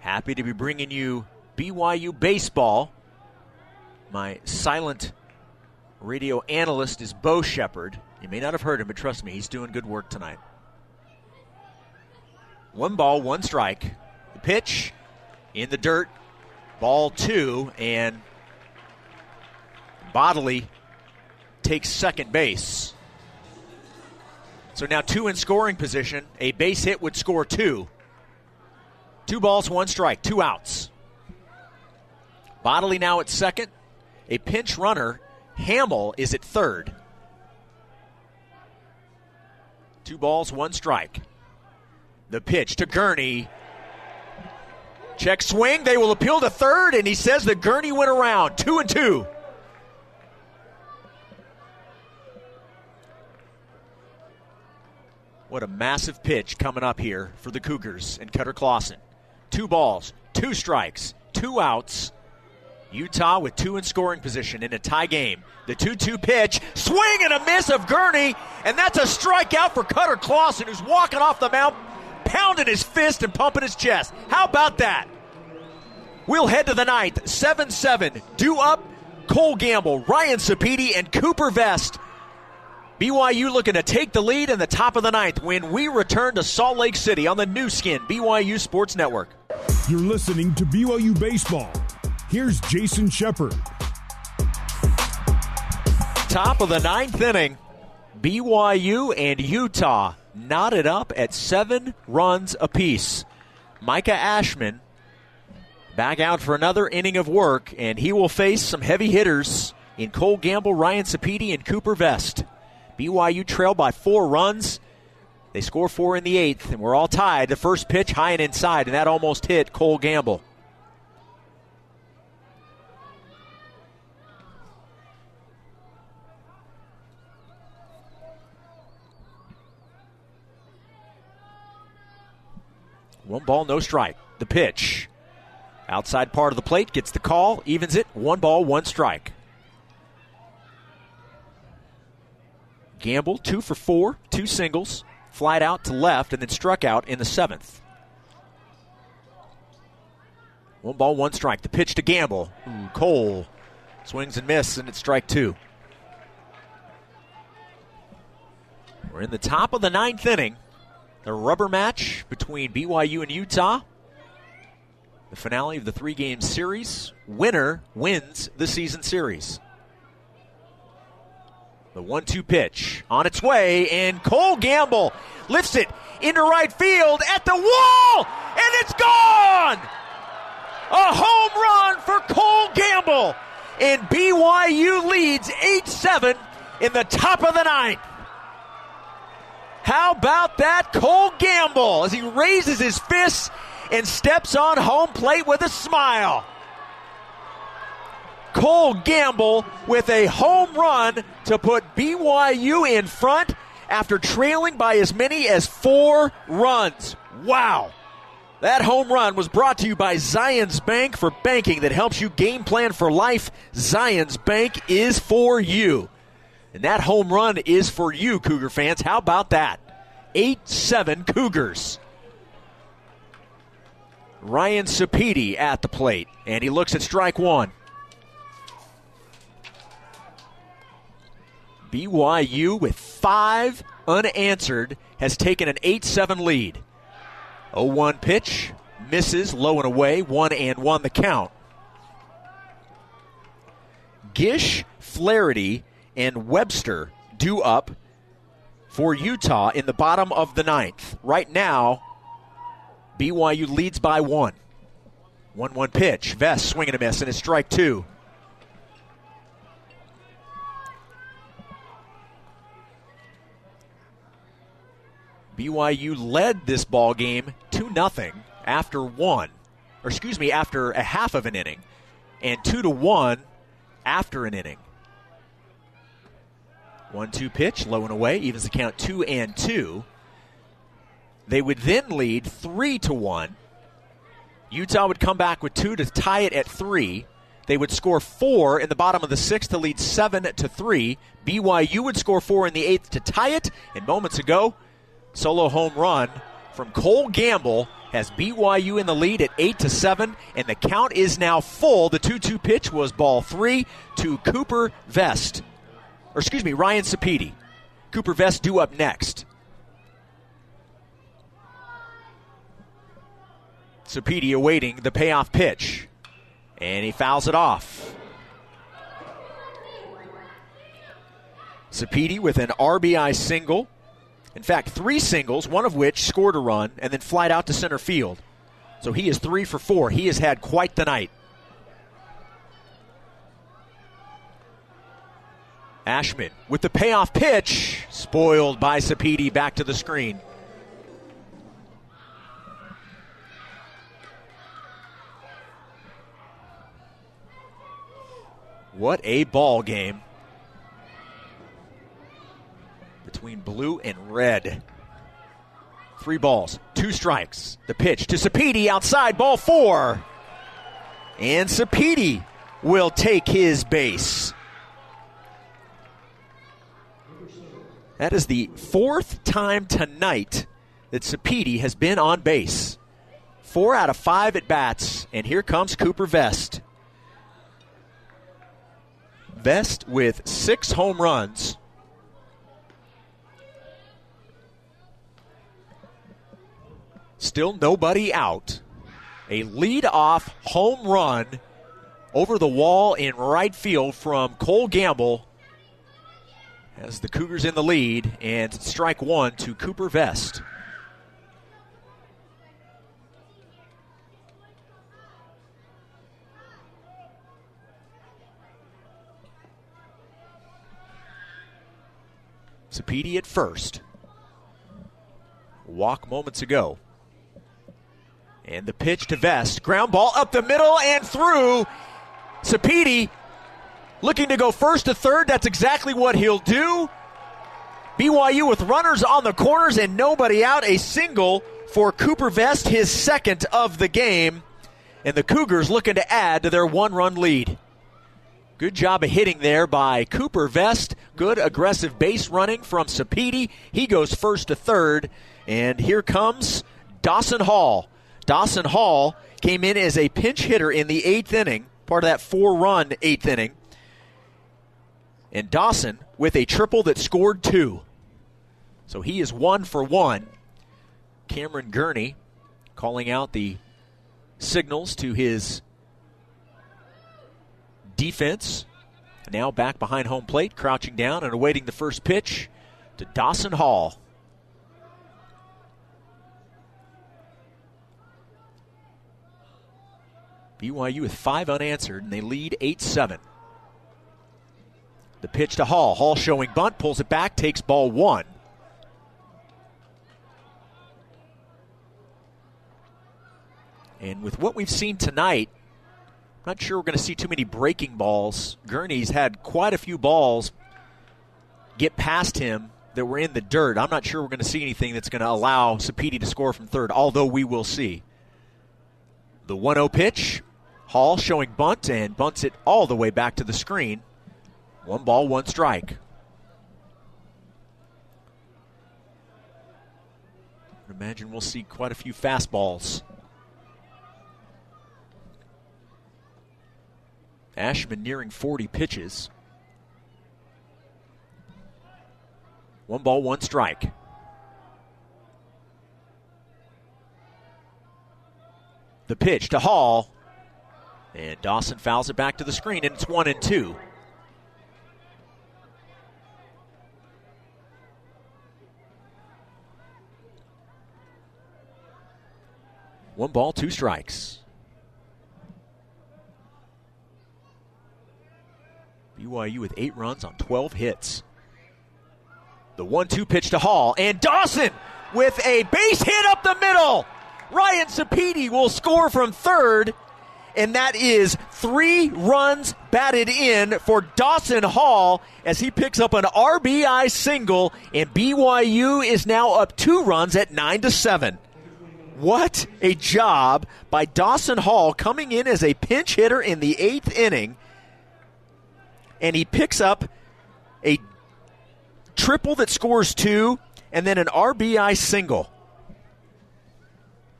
Happy to be bringing you BYU baseball. My silent radio analyst is Bo Shepard. You may not have heard him, but trust me, he's doing good work tonight. One ball, one strike. The pitch in the dirt. Ball two, and Bodley takes second base. So now two in scoring position. A base hit would score two. Two balls, one strike, two outs. Bodley now at second. A pinch runner, Hamill, is at third. Two balls, one strike. The pitch to Gurney. Check swing. They will appeal to third, and he says that Gurney went around. Two and two. What a massive pitch coming up here for the Cougars and Cutter Clausen. Two balls, two strikes, two outs. Utah with two in scoring position in a tie game. The 2 2 pitch, swing and a miss of Gurney, and that's a strikeout for Cutter Clausen, who's walking off the mound, pounding his fist and pumping his chest. How about that? We'll head to the ninth, 7 7. Due up, Cole Gamble, Ryan Sapiti, and Cooper Vest. BYU looking to take the lead in the top of the ninth when we return to Salt Lake City on the Nu Skin BYU Sports Network. You're listening to BYU Baseball. Here's Jason Shepard. Top of the ninth inning. BYU and Utah knotted up at seven runs apiece. Micah Ashman back out for another inning of work, and he will face some heavy hitters in Cole Gamble, Ryan Sapiti, and Cooper Vest. BYU trail by four runs. They score four in the eighth, and we're all tied. The first pitch high and inside, and that almost hit Cole Gamble. One ball, no strike. The pitch. Outside part of the plate gets the call, evens it. One ball, one strike. Gamble, two for four, two singles, flied out to left, and then struck out in the seventh. One ball, one strike. The pitch to Gamble. Ooh, Cole swings and misses, and it's strike two. We're in the top of the ninth inning. The rubber match between BYU and Utah. The finale of the three game series. Winner wins the season series. The one two pitch on its way, and Cole Gamble lifts it into right field at the wall, and it's gone! A home run for Cole Gamble, and BYU leads 8 7 in the top of the ninth. How about that? Cole Gamble as he raises his fists and steps on home plate with a smile. Cole Gamble with a home run to put BYU in front after trailing by as many as four runs. Wow. That home run was brought to you by Zions Bank for banking that helps you game plan for life. Zions Bank is for you. And that home run is for you, Cougar fans. How about that? 8 7 Cougars. Ryan Sapiti at the plate, and he looks at strike one. BYU with five unanswered has taken an 8 7 lead. 0 1 pitch, misses, low and away, 1 and 1 the count. Gish, Flaherty, and Webster due up for Utah in the bottom of the ninth. Right now, BYU leads by one. 1 1 pitch. Vest swinging a miss, and it's strike two. BYU led this ball game 2 0 after one, or excuse me, after a half of an inning, and 2 to 1 after an inning. 1 2 pitch, low and away, evens the count 2 and 2. They would then lead 3 to 1. Utah would come back with 2 to tie it at 3. They would score 4 in the bottom of the 6th to lead 7 to 3. BYU would score 4 in the 8th to tie it, and moments ago, Solo home run from Cole Gamble has BYU in the lead at 8 to 7 and the count is now full. The 2-2 pitch was ball 3 to Cooper Vest. Or excuse me, Ryan Sapiti. Cooper Vest due up next. Sapiti awaiting the payoff pitch. And he fouls it off. Sapiti with an RBI single in fact, three singles, one of which scored a run and then flied out to center field. So he is three for four. He has had quite the night. Ashman with the payoff pitch, spoiled by Sapiti back to the screen. What a ball game between blue and red. Three balls, two strikes. The pitch to Sapiti outside, ball four. And Sapiti will take his base. That is the fourth time tonight that Sapiti has been on base. Four out of five at bats, and here comes Cooper Vest. Vest with six home runs Still nobody out. A lead-off home run over the wall in right field from Cole Gamble as the Cougars in the lead, and strike one to Cooper Vest. Sapiti at first. Walk moments ago. And the pitch to Vest. Ground ball up the middle and through. Sapiti looking to go first to third. That's exactly what he'll do. BYU with runners on the corners and nobody out. A single for Cooper Vest, his second of the game. And the Cougars looking to add to their one run lead. Good job of hitting there by Cooper Vest. Good aggressive base running from Sapiti. He goes first to third. And here comes Dawson Hall Dawson Hall came in as a pinch hitter in the eighth inning, part of that four run eighth inning. And Dawson with a triple that scored two. So he is one for one. Cameron Gurney calling out the signals to his defense. Now back behind home plate, crouching down and awaiting the first pitch to Dawson Hall. BYU with five unanswered, and they lead 8 7. The pitch to Hall. Hall showing bunt, pulls it back, takes ball one. And with what we've seen tonight, I'm not sure we're going to see too many breaking balls. Gurney's had quite a few balls get past him that were in the dirt. I'm not sure we're going to see anything that's going to allow Sapiti to score from third, although we will see. The 1 0 pitch. Hall showing bunt and bunts it all the way back to the screen. One ball, one strike. Imagine we'll see quite a few fastballs Ashman nearing 40 pitches. One ball, one strike. The pitch to Hall. And Dawson fouls it back to the screen, and it's one and two. One ball, two strikes. BYU with eight runs on 12 hits. The 1 2 pitch to Hall, and Dawson with a base hit up the middle. Ryan Sapiti will score from third, and that is three runs batted in for Dawson Hall as he picks up an RBI single, and BYU is now up two runs at 9 to 7. What a job by Dawson Hall coming in as a pinch hitter in the eighth inning and he picks up a triple that scores two and then an RBI single.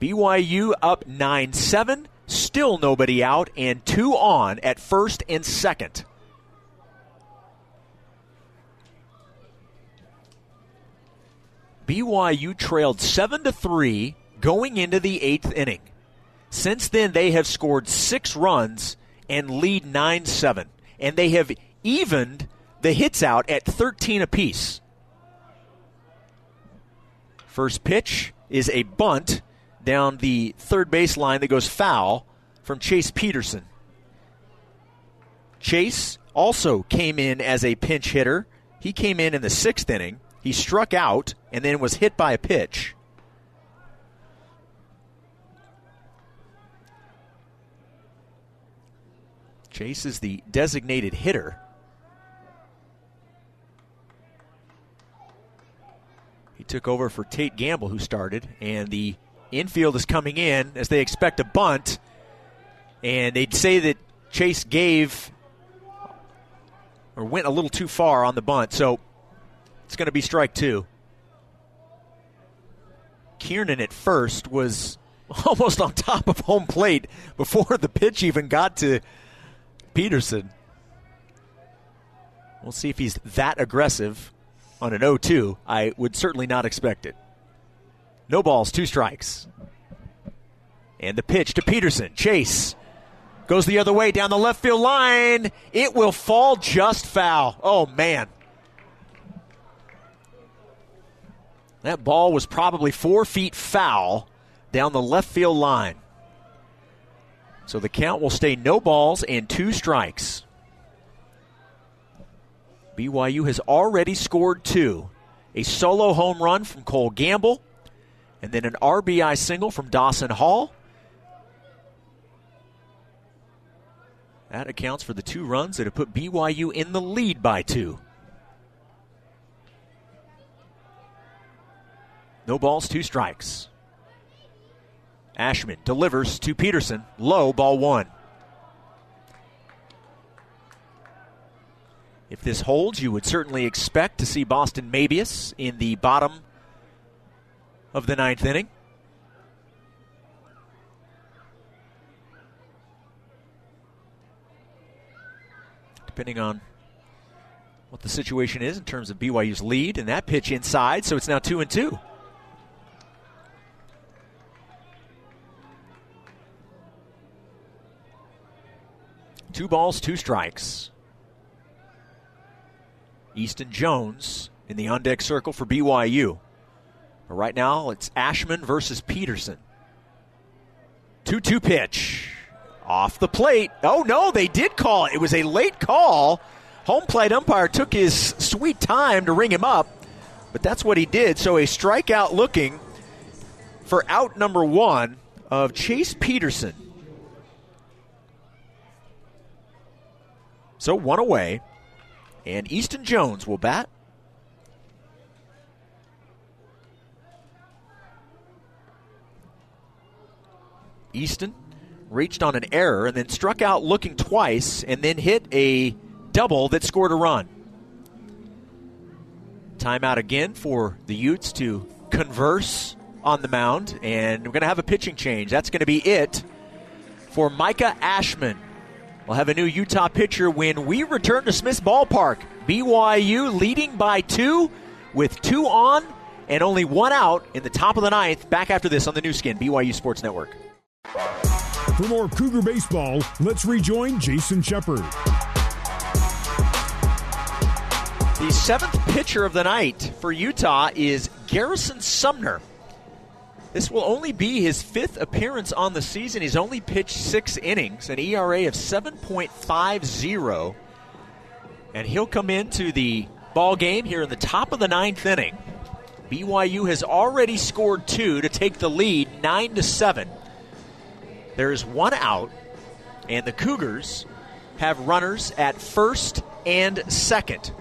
BYU up 9 7, still nobody out, and two on at first and second. BYU trailed 7 to 3 going into the eighth inning. Since then, they have scored six runs and lead 9 7. And they have evened the hits out at 13 apiece. First pitch is a bunt down the third base line that goes foul from Chase Peterson. Chase also came in as a pinch hitter. He came in in the sixth inning. He struck out and then was hit by a pitch. Chase is the designated hitter. He took over for Tate Gamble, who started, and the infield is coming in as they expect a bunt. And they'd say that Chase gave or went a little too far on the bunt, so it's going to be strike two. Kiernan at first was almost on top of home plate before the pitch even got to Peterson. We'll see if he's that aggressive on an 0 2, I would certainly not expect it. No balls, two strikes. And the pitch to Peterson. Chase goes the other way down the left field line. It will fall just foul. Oh, man. That ball was probably four feet foul down the left field line. So the count will stay no balls and two strikes. BYU has already scored two a solo home run from Cole Gamble, and then an RBI single from Dawson Hall. That accounts for the two runs that have put BYU in the lead by two. No balls, two strikes. Ashman delivers to Peterson. Low, ball one. If this holds, you would certainly expect to see Boston Mabius in the bottom of the ninth inning. Depending on what the situation is in terms of BYU's lead, and that pitch inside, so it's now two and two. Two balls, two strikes. Easton Jones in the on deck circle for BYU. Right now, it's Ashman versus Peterson. 2 2 pitch. Off the plate. Oh, no, they did call it. It was a late call. Home plate umpire took his sweet time to ring him up, but that's what he did. So a strikeout looking for out number one of Chase Peterson. So one away, and Easton Jones will bat. Easton reached on an error and then struck out looking twice and then hit a double that scored a run. Timeout again for the Utes to converse on the mound, and we're going to have a pitching change. That's going to be it for Micah Ashman. We'll have a new Utah pitcher when we return to Smith's Ballpark. BYU leading by two with two on and only one out in the top of the ninth. Back after this on the Nu Skin, BYU Sports Network. For more Cougar baseball, let's rejoin Jason Shepard. The seventh pitcher of the night for Utah is Garrison Sumner. This will only be his fifth appearance on the season. He's only pitched six innings, an ERA of 7.50, and he'll come into the ball game here in the top of the ninth inning. BYU has already scored two to take the lead, nine to seven. There is one out, and the Cougars have runners at first and second.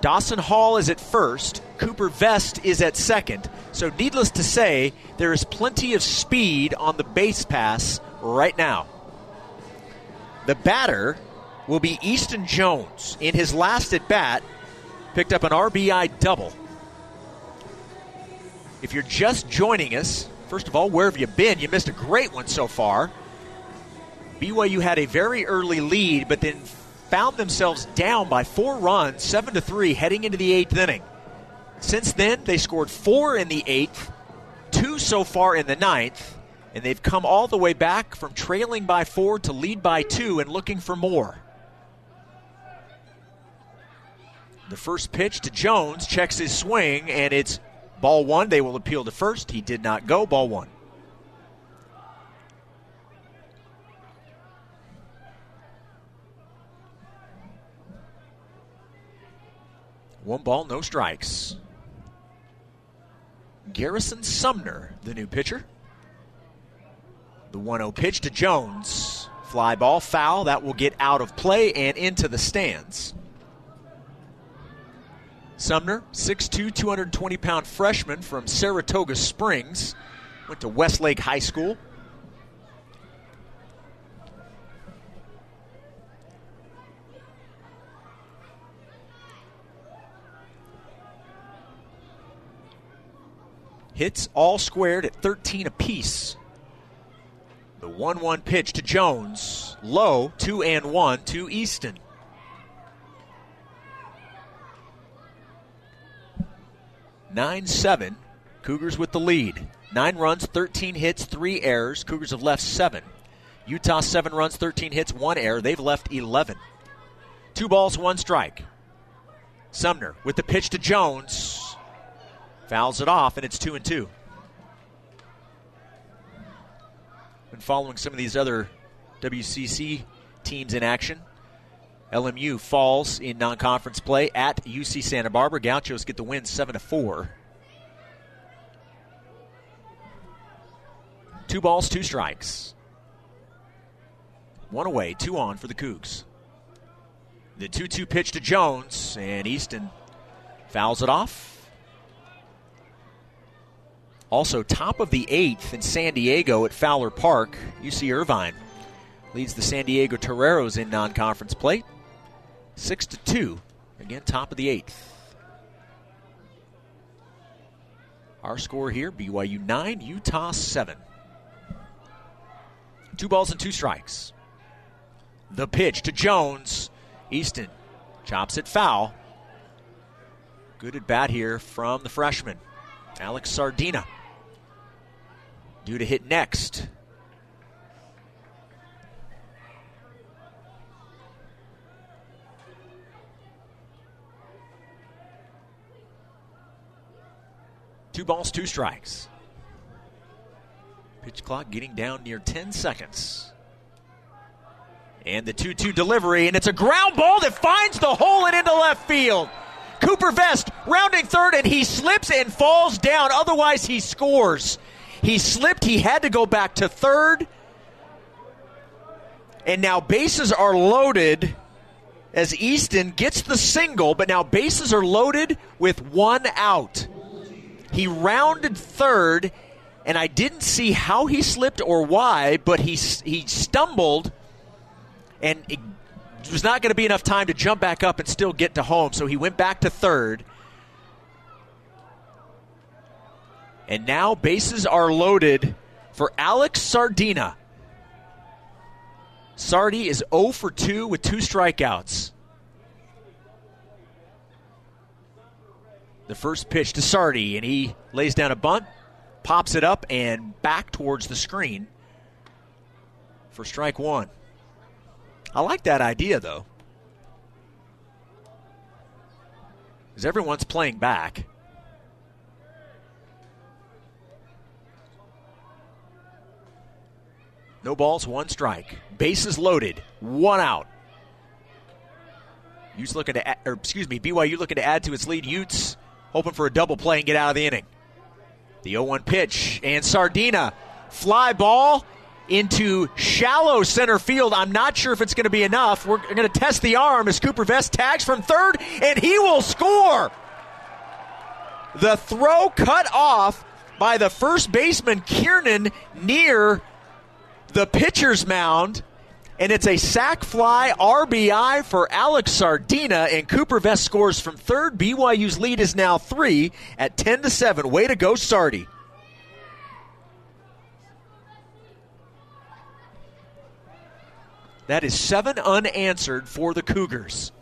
Dawson Hall is at first. Cooper Vest is at second. So, needless to say, there is plenty of speed on the base pass right now. The batter will be Easton Jones. In his last at bat, picked up an RBI double. If you're just joining us, first of all, where have you been? You missed a great one so far. BYU had a very early lead, but then found themselves down by four runs, seven to three, heading into the eighth inning. Since then, they scored four in the eighth, two so far in the ninth, and they've come all the way back from trailing by four to lead by two and looking for more. The first pitch to Jones checks his swing, and it's ball one. They will appeal to first. He did not go. Ball one. One ball, no strikes. Garrison Sumner, the new pitcher. The 1 0 pitch to Jones. Fly ball, foul. That will get out of play and into the stands. Sumner, 6'2, 220 pound freshman from Saratoga Springs. Went to Westlake High School. Hits all squared at 13 apiece. The 1 1 pitch to Jones. Low, 2 and 1 to Easton. Nine seven, Cougars with the lead. Nine runs, 13 hits, three errors. Cougars have left seven. Utah seven runs, 13 hits, one error. They've left 11. Two balls, one strike. Sumner with the pitch to Jones. Fouls it off, and it's two and two. Been following some of these other WCC teams in action. LMU falls in non-conference play at UC Santa Barbara. Gauchos get the win seven to four. Two balls, two strikes. One away, two on for the Cougs. The 2 2 pitch to Jones, and Easton fouls it off. Also, top of the eighth in San Diego at Fowler Park, UC Irvine leads the San Diego Toreros in non-conference play, six to two. Again, top of the eighth. Our score here: BYU nine, Utah seven. Two balls and two strikes. The pitch to Jones. Easton chops it foul. Good at bat here from the freshman, Alex Sardina due to hit next. Two balls, two strikes. Pitch clock getting down near 10 seconds. And the 2 2 delivery, and it's a ground ball that finds the hole and into left field. Cooper Vest rounding third, and he slips and falls down. Otherwise, he scores. He slipped. He had to go back to third. And now bases are loaded as Easton gets the single, but now bases are loaded with one out. He rounded third, and I didn't see how he slipped or why, but he he stumbled, and it was not going to be enough time to jump back up and still get to home. So he went back to third. And now bases are loaded for Alex Sardina. Sardi is 0 for 2 with two strikeouts. The first pitch to Sardi, and he lays down a bunt, pops it up, and back towards the screen for strike one. I like that idea, though. Because everyone's playing back. No balls, one strike. Bases loaded, one out. Utes looking to, add, or excuse me, BYU looking to add to its lead. Utes hoping for a double play and get out of the inning. The 0-1 pitch and Sardina fly ball into shallow center field. I'm not sure if it's going to be enough. We're going to test the arm as Cooper Vest tags from third, and he will score. The throw cut off by the first baseman Kiernan near the pitcher's mound. And it's a sac fly RBI for Alex Sardina, and Cooper Vest scores from third. BYU's lead is now three at ten to seven. Way to go, Sardi! That is seven unanswered for the Cougars.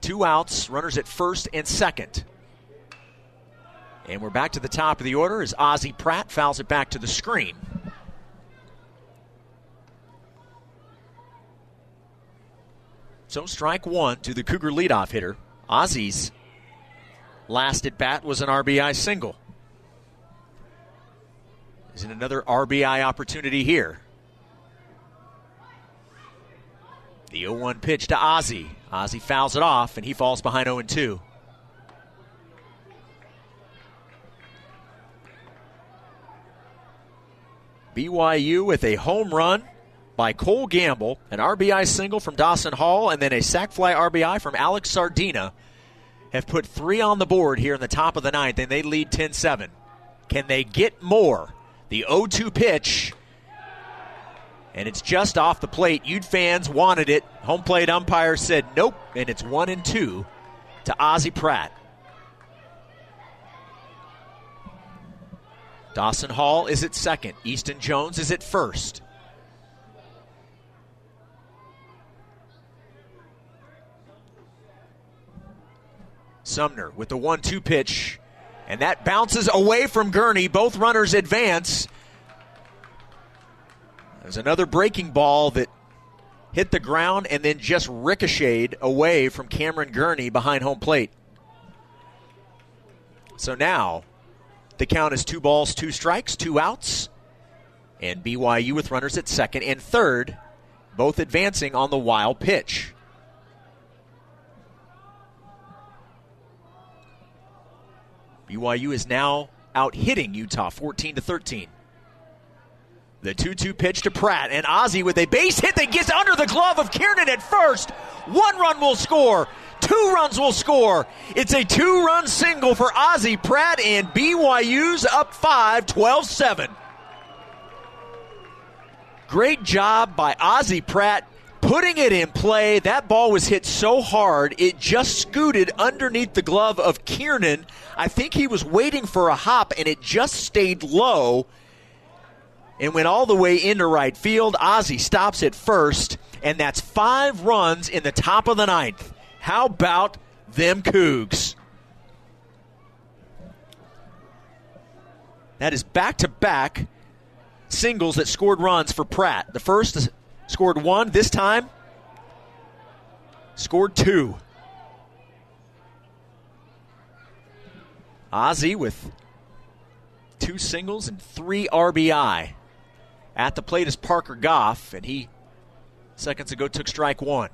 Two outs, runners at first and second. And we're back to the top of the order as Ozzie Pratt fouls it back to the screen. So strike one to the Cougar leadoff hitter. Ozzie's last at bat was an RBI single. Is it another RBI opportunity here? The 0 1 pitch to Ozzie. Ozzie fouls it off, and he falls behind 0 2. BYU with a home run by Cole Gamble, an RBI single from Dawson Hall, and then a sac fly RBI from Alex Sardina have put three on the board here in the top of the ninth, and they lead 10 7. Can they get more? The 0 2 pitch, and it's just off the plate. Ute fans wanted it. Home plate umpire said nope, and it's 1 and 2 to Ozzie Pratt. Dawson Hall is at second. Easton Jones is at first. Sumner with the 1 2 pitch, and that bounces away from Gurney. Both runners advance. There's another breaking ball that hit the ground and then just ricocheted away from Cameron Gurney behind home plate. So now the count is two balls, two strikes, two outs. And BYU with runners at second and third, both advancing on the wild pitch. BYU is now out hitting Utah 14 to 13. The 2 2 pitch to Pratt, and Ozzie with a base hit that gets under the glove of Kiernan at first. One run will score. Two runs will score. It's a two run single for Ozzie Pratt, and BYU's up 5, 12 7. Great job by Ozzie Pratt putting it in play. That ball was hit so hard, it just scooted underneath the glove of Kiernan. I think he was waiting for a hop, and it just stayed low and went all the way into right field. Ozzie stops at first, and that's five runs in the top of the ninth. How about them Cougs? That is back to back singles that scored runs for Pratt. The first scored one, this time scored two. Ozzie with two singles and three RBI. At the plate is Parker Goff, and he seconds ago took strike one.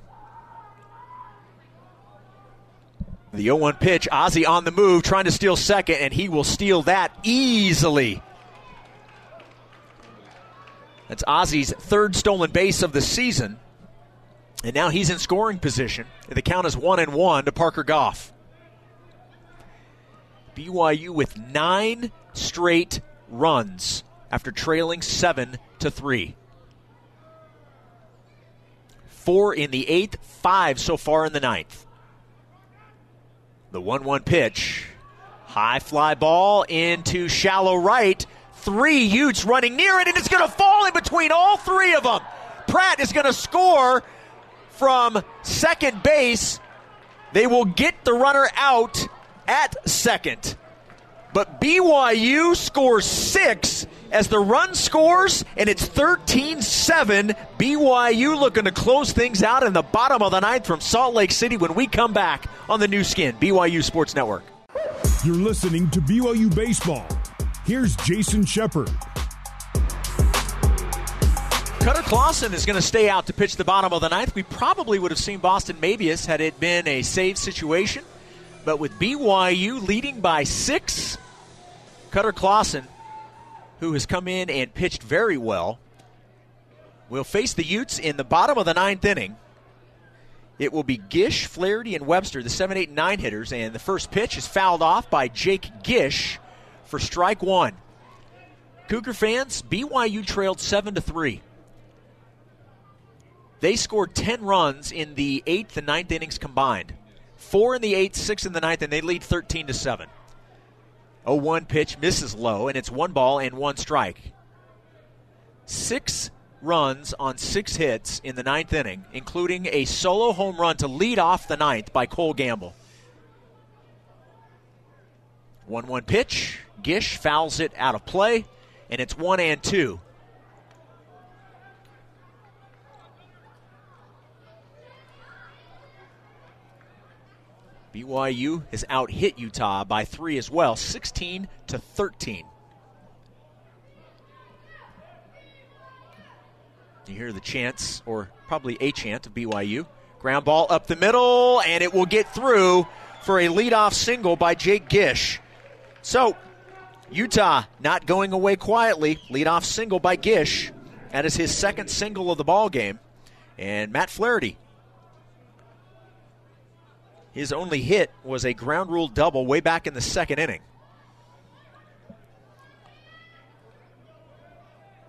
The 0 1 pitch, Ozzie on the move, trying to steal second, and he will steal that easily. That's Ozzie's third stolen base of the season. And now he's in scoring position. The count is 1 and 1 to Parker Goff. BYU with nine straight runs after trailing 7 to 3. Four in the eighth, five so far in the ninth. The 1 1 pitch. High fly ball into shallow right. Three Utes running near it, and it's going to fall in between all three of them. Pratt is going to score from second base. They will get the runner out at second. But BYU scores six as the run scores, and it's 13 7. BYU looking to close things out in the bottom of the ninth from Salt Lake City when we come back on the Nu Skin, BYU Sports Network. You're listening to BYU Baseball. Here's Jason Shepard. Cutter Clausen is going to stay out to pitch the bottom of the ninth. We probably would have seen Boston Mabius had it been a save situation. But with BYU leading by six, Cutter Clausen who has come in and pitched very well, will face the Utes in the bottom of the ninth inning. It will be Gish, Flaherty, and Webster, the 7, 8, and 9 hitters, and the first pitch is fouled off by Jake Gish for strike one. Cougar fans, BYU trailed 7 to 3. They scored 10 runs in the 8th and 9th innings combined. 4 in the 8th, 6 in the 9th, and they lead 13 to 7. 0 1 pitch misses low, and it's one ball and one strike. Six runs on six hits in the ninth inning, including a solo home run to lead off the ninth by Cole Gamble. 1 1 pitch. Gish fouls it out of play, and it's 1 and 2. BYU has out hit Utah by three as well, 16 to 13. You hear the chants, or probably a chant of BYU. Ground ball up the middle, and it will get through for a leadoff single by Jake Gish. So, Utah not going away quietly. Leadoff single by Gish. That is his second single of the ball game. And Matt Flaherty his only hit was a ground rule double way back in the second inning.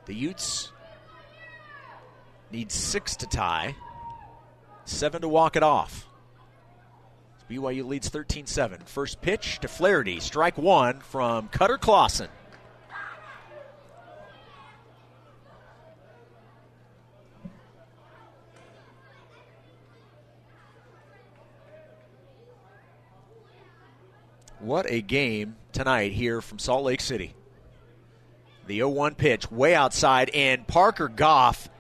The Utes need six to tie, seven to walk it off. BYU leads 13 7. First pitch to Flaherty, strike one from Cutter Clausen. What a game tonight here from Salt Lake City. The 0 1 pitch way outside, and Parker Goff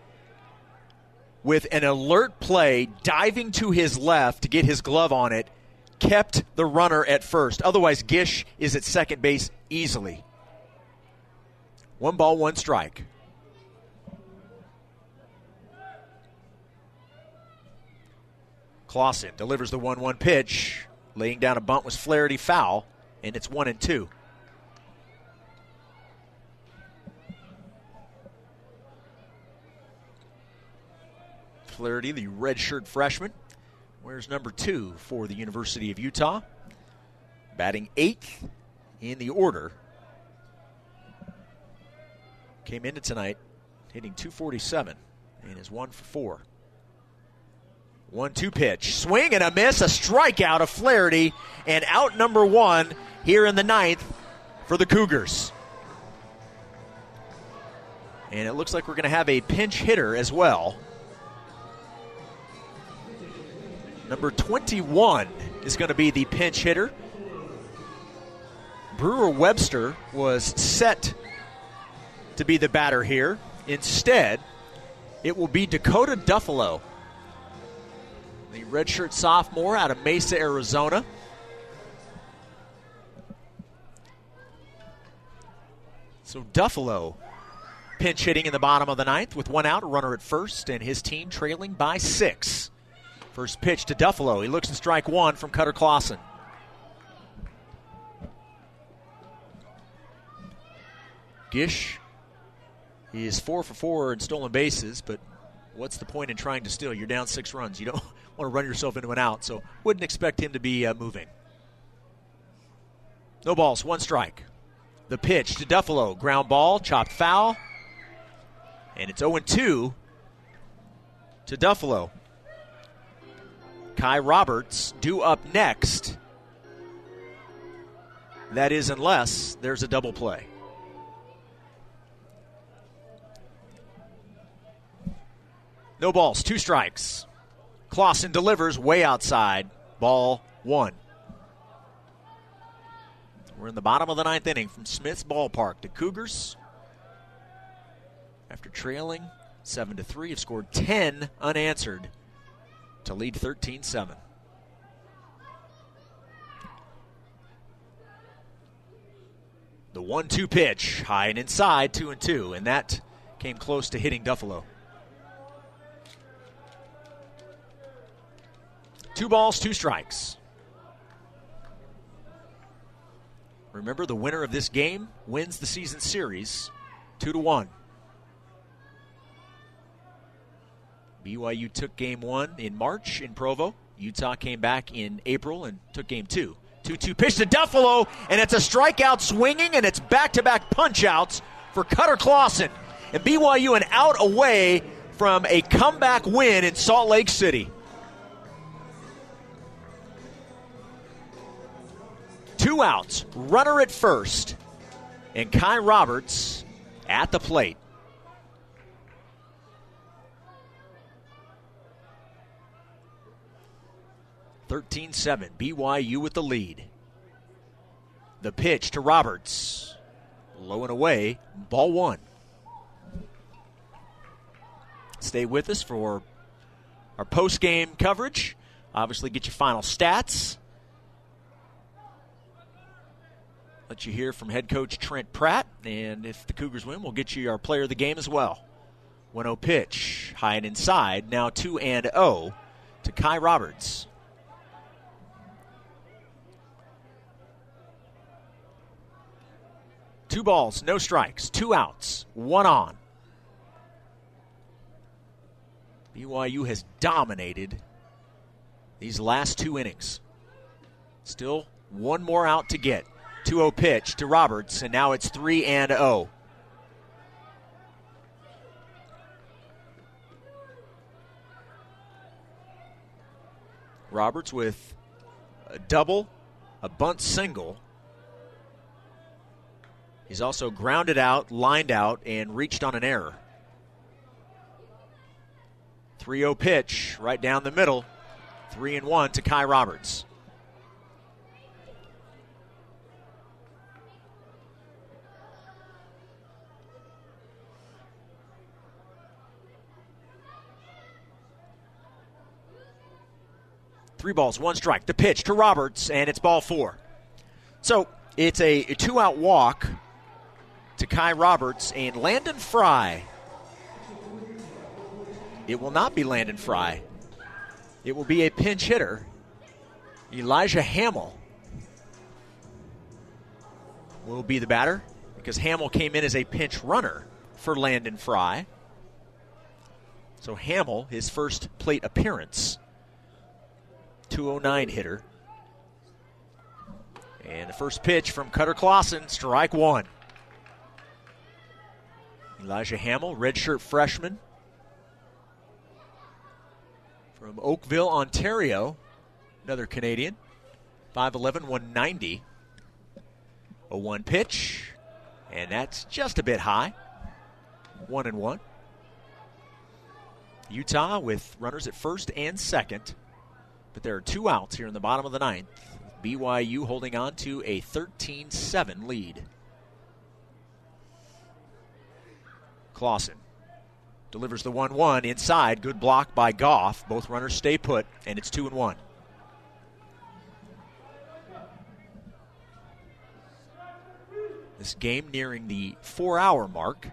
with an alert play diving to his left to get his glove on it kept the runner at first. Otherwise, Gish is at second base easily. One ball, one strike. Clausen delivers the 1 1 pitch. Laying down a bunt was Flaherty foul, and it's one and two. Flaherty, the redshirt freshman, wears number two for the University of Utah. Batting eighth in the order. Came into tonight hitting 247 and is one for four. One two pitch. Swing and a miss. A strikeout of Flaherty. And out number one here in the ninth for the Cougars. And it looks like we're going to have a pinch hitter as well. Number 21 is going to be the pinch hitter. Brewer Webster was set to be the batter here. Instead, it will be Dakota Duffalo the redshirt sophomore out of Mesa, Arizona. So Duffalo pinch hitting in the bottom of the ninth with one out, a runner at first, and his team trailing by six. First pitch to Duffalo. He looks to strike one from Cutter Clausen. Gish he is four for four in stolen bases, but what's the point in trying to steal? You're down six runs. You don't want to run yourself into an out, so wouldn't expect him to be uh, moving. No balls, one strike. The pitch to Duffalo, ground ball, chopped foul, and it's 0 2 to Duffalo. Kai Roberts due up next. That is, unless there's a double play. No balls, two strikes. Clausen delivers way outside. Ball one. We're in the bottom of the ninth inning from Smith's ballpark. The Cougars, after trailing 7 to 3, have scored 10 unanswered to lead 13 7. The 1 2 pitch, high and inside, 2 and 2, and that came close to hitting Duffalo. Two balls, two strikes. Remember, the winner of this game wins the season series, two to one. BYU took game one in March in Provo. Utah came back in April and took game two. 2 2 pitch to Duffalo, and it's a strikeout swinging, and it's back to back punch outs for Cutter Clausen. And BYU an out away from a comeback win in Salt Lake City. Two outs, runner at first, and Kai Roberts at the plate. Thirteen seven, BYU with the lead. The pitch to Roberts. Low and away, ball one. Stay with us for our post game coverage. Obviously, get your final stats let you hear from head coach Trent Pratt. And if the Cougars win, we'll get you our player of the game as well. 1 0 pitch, high and inside. Now 2 and 0 to Kai Roberts. Two balls, no strikes, two outs, one on. BYU has dominated these last two innings. Still one more out to get. 2 0 pitch to Roberts, and now it's 3 and 0. Roberts with a double, a bunt single. He's also grounded out, lined out, and reached on an error. 3 0 pitch right down the middle. 3 and 1 to Kai Roberts. Three balls, one strike. The pitch to Roberts, and it's ball four. So it's a, a two out walk to Kai Roberts and Landon Fry. It will not be Landon Fry. It will be a pinch hitter, Elijah Hamill will be the batter because Hamill came in as a pinch runner for Landon Fry. So Hamill, his first plate appearance. 209 hitter. And the first pitch from Cutter Clausen, strike one. Elijah Hamill, redshirt freshman from Oakville, Ontario. Another Canadian. 5'11, 190. A one pitch, and that's just a bit high. One and one. Utah with runners at first and second. But there are two outs here in the bottom of the ninth. BYU holding on to a 13 7 lead. Clausen delivers the 1 1 inside. Good block by Goff. Both runners stay put, and it's 2 and 1. This game nearing the four hour mark.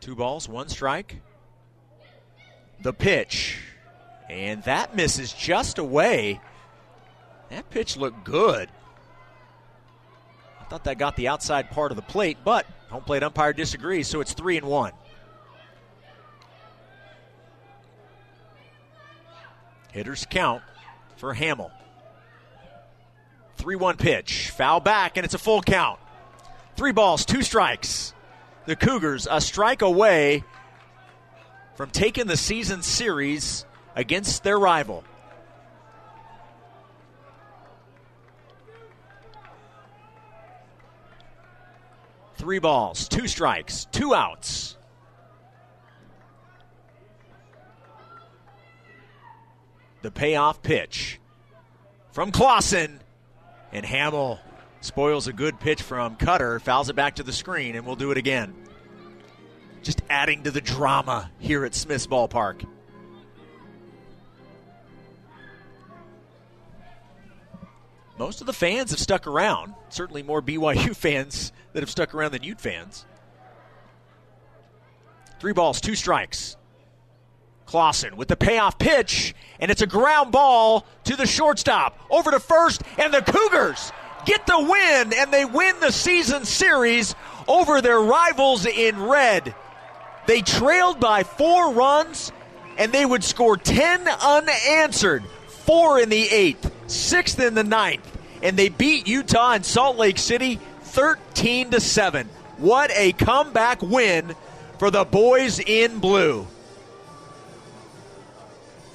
Two balls, one strike. The pitch. And that misses just away. That pitch looked good. I thought that got the outside part of the plate, but home plate umpire disagrees, so it's three and one. Hitters count for Hamill. 3 1 pitch. Foul back, and it's a full count. Three balls, two strikes. The Cougars a strike away from taking the season series against their rival. Three balls, two strikes, two outs. The payoff pitch from Clausen. And Hamill spoils a good pitch from Cutter, fouls it back to the screen, and we'll do it again. Just adding to the drama here at Smith's Ballpark. Most of the fans have stuck around. Certainly more BYU fans that have stuck around than Ute fans. Three balls, two strikes. Clausen with the payoff pitch, and it's a ground ball to the shortstop. Over to first, and the Cougars get the win, and they win the season series over their rivals in red. They trailed by four runs, and they would score 10 unanswered. Four in the eighth, sixth in the ninth, and they beat Utah and Salt Lake City 13 to 7. What a comeback win for the boys in blue.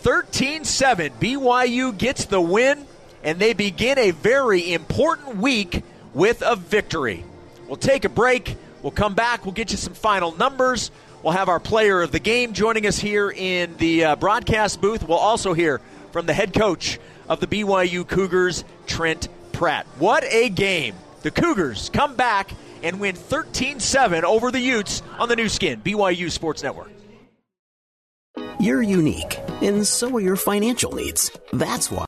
13 7. BYU gets the win, and they begin a very important week with a victory. We'll take a break. We'll come back. We'll get you some final numbers. We'll have our player of the game joining us here in the uh, broadcast booth. We'll also hear from the head coach of the BYU Cougars, Trent Pratt. What a game! The Cougars come back and win 13 7 over the Utes on the Nu Skin, BYU Sports Network. You're unique, and so are your financial needs. That's why.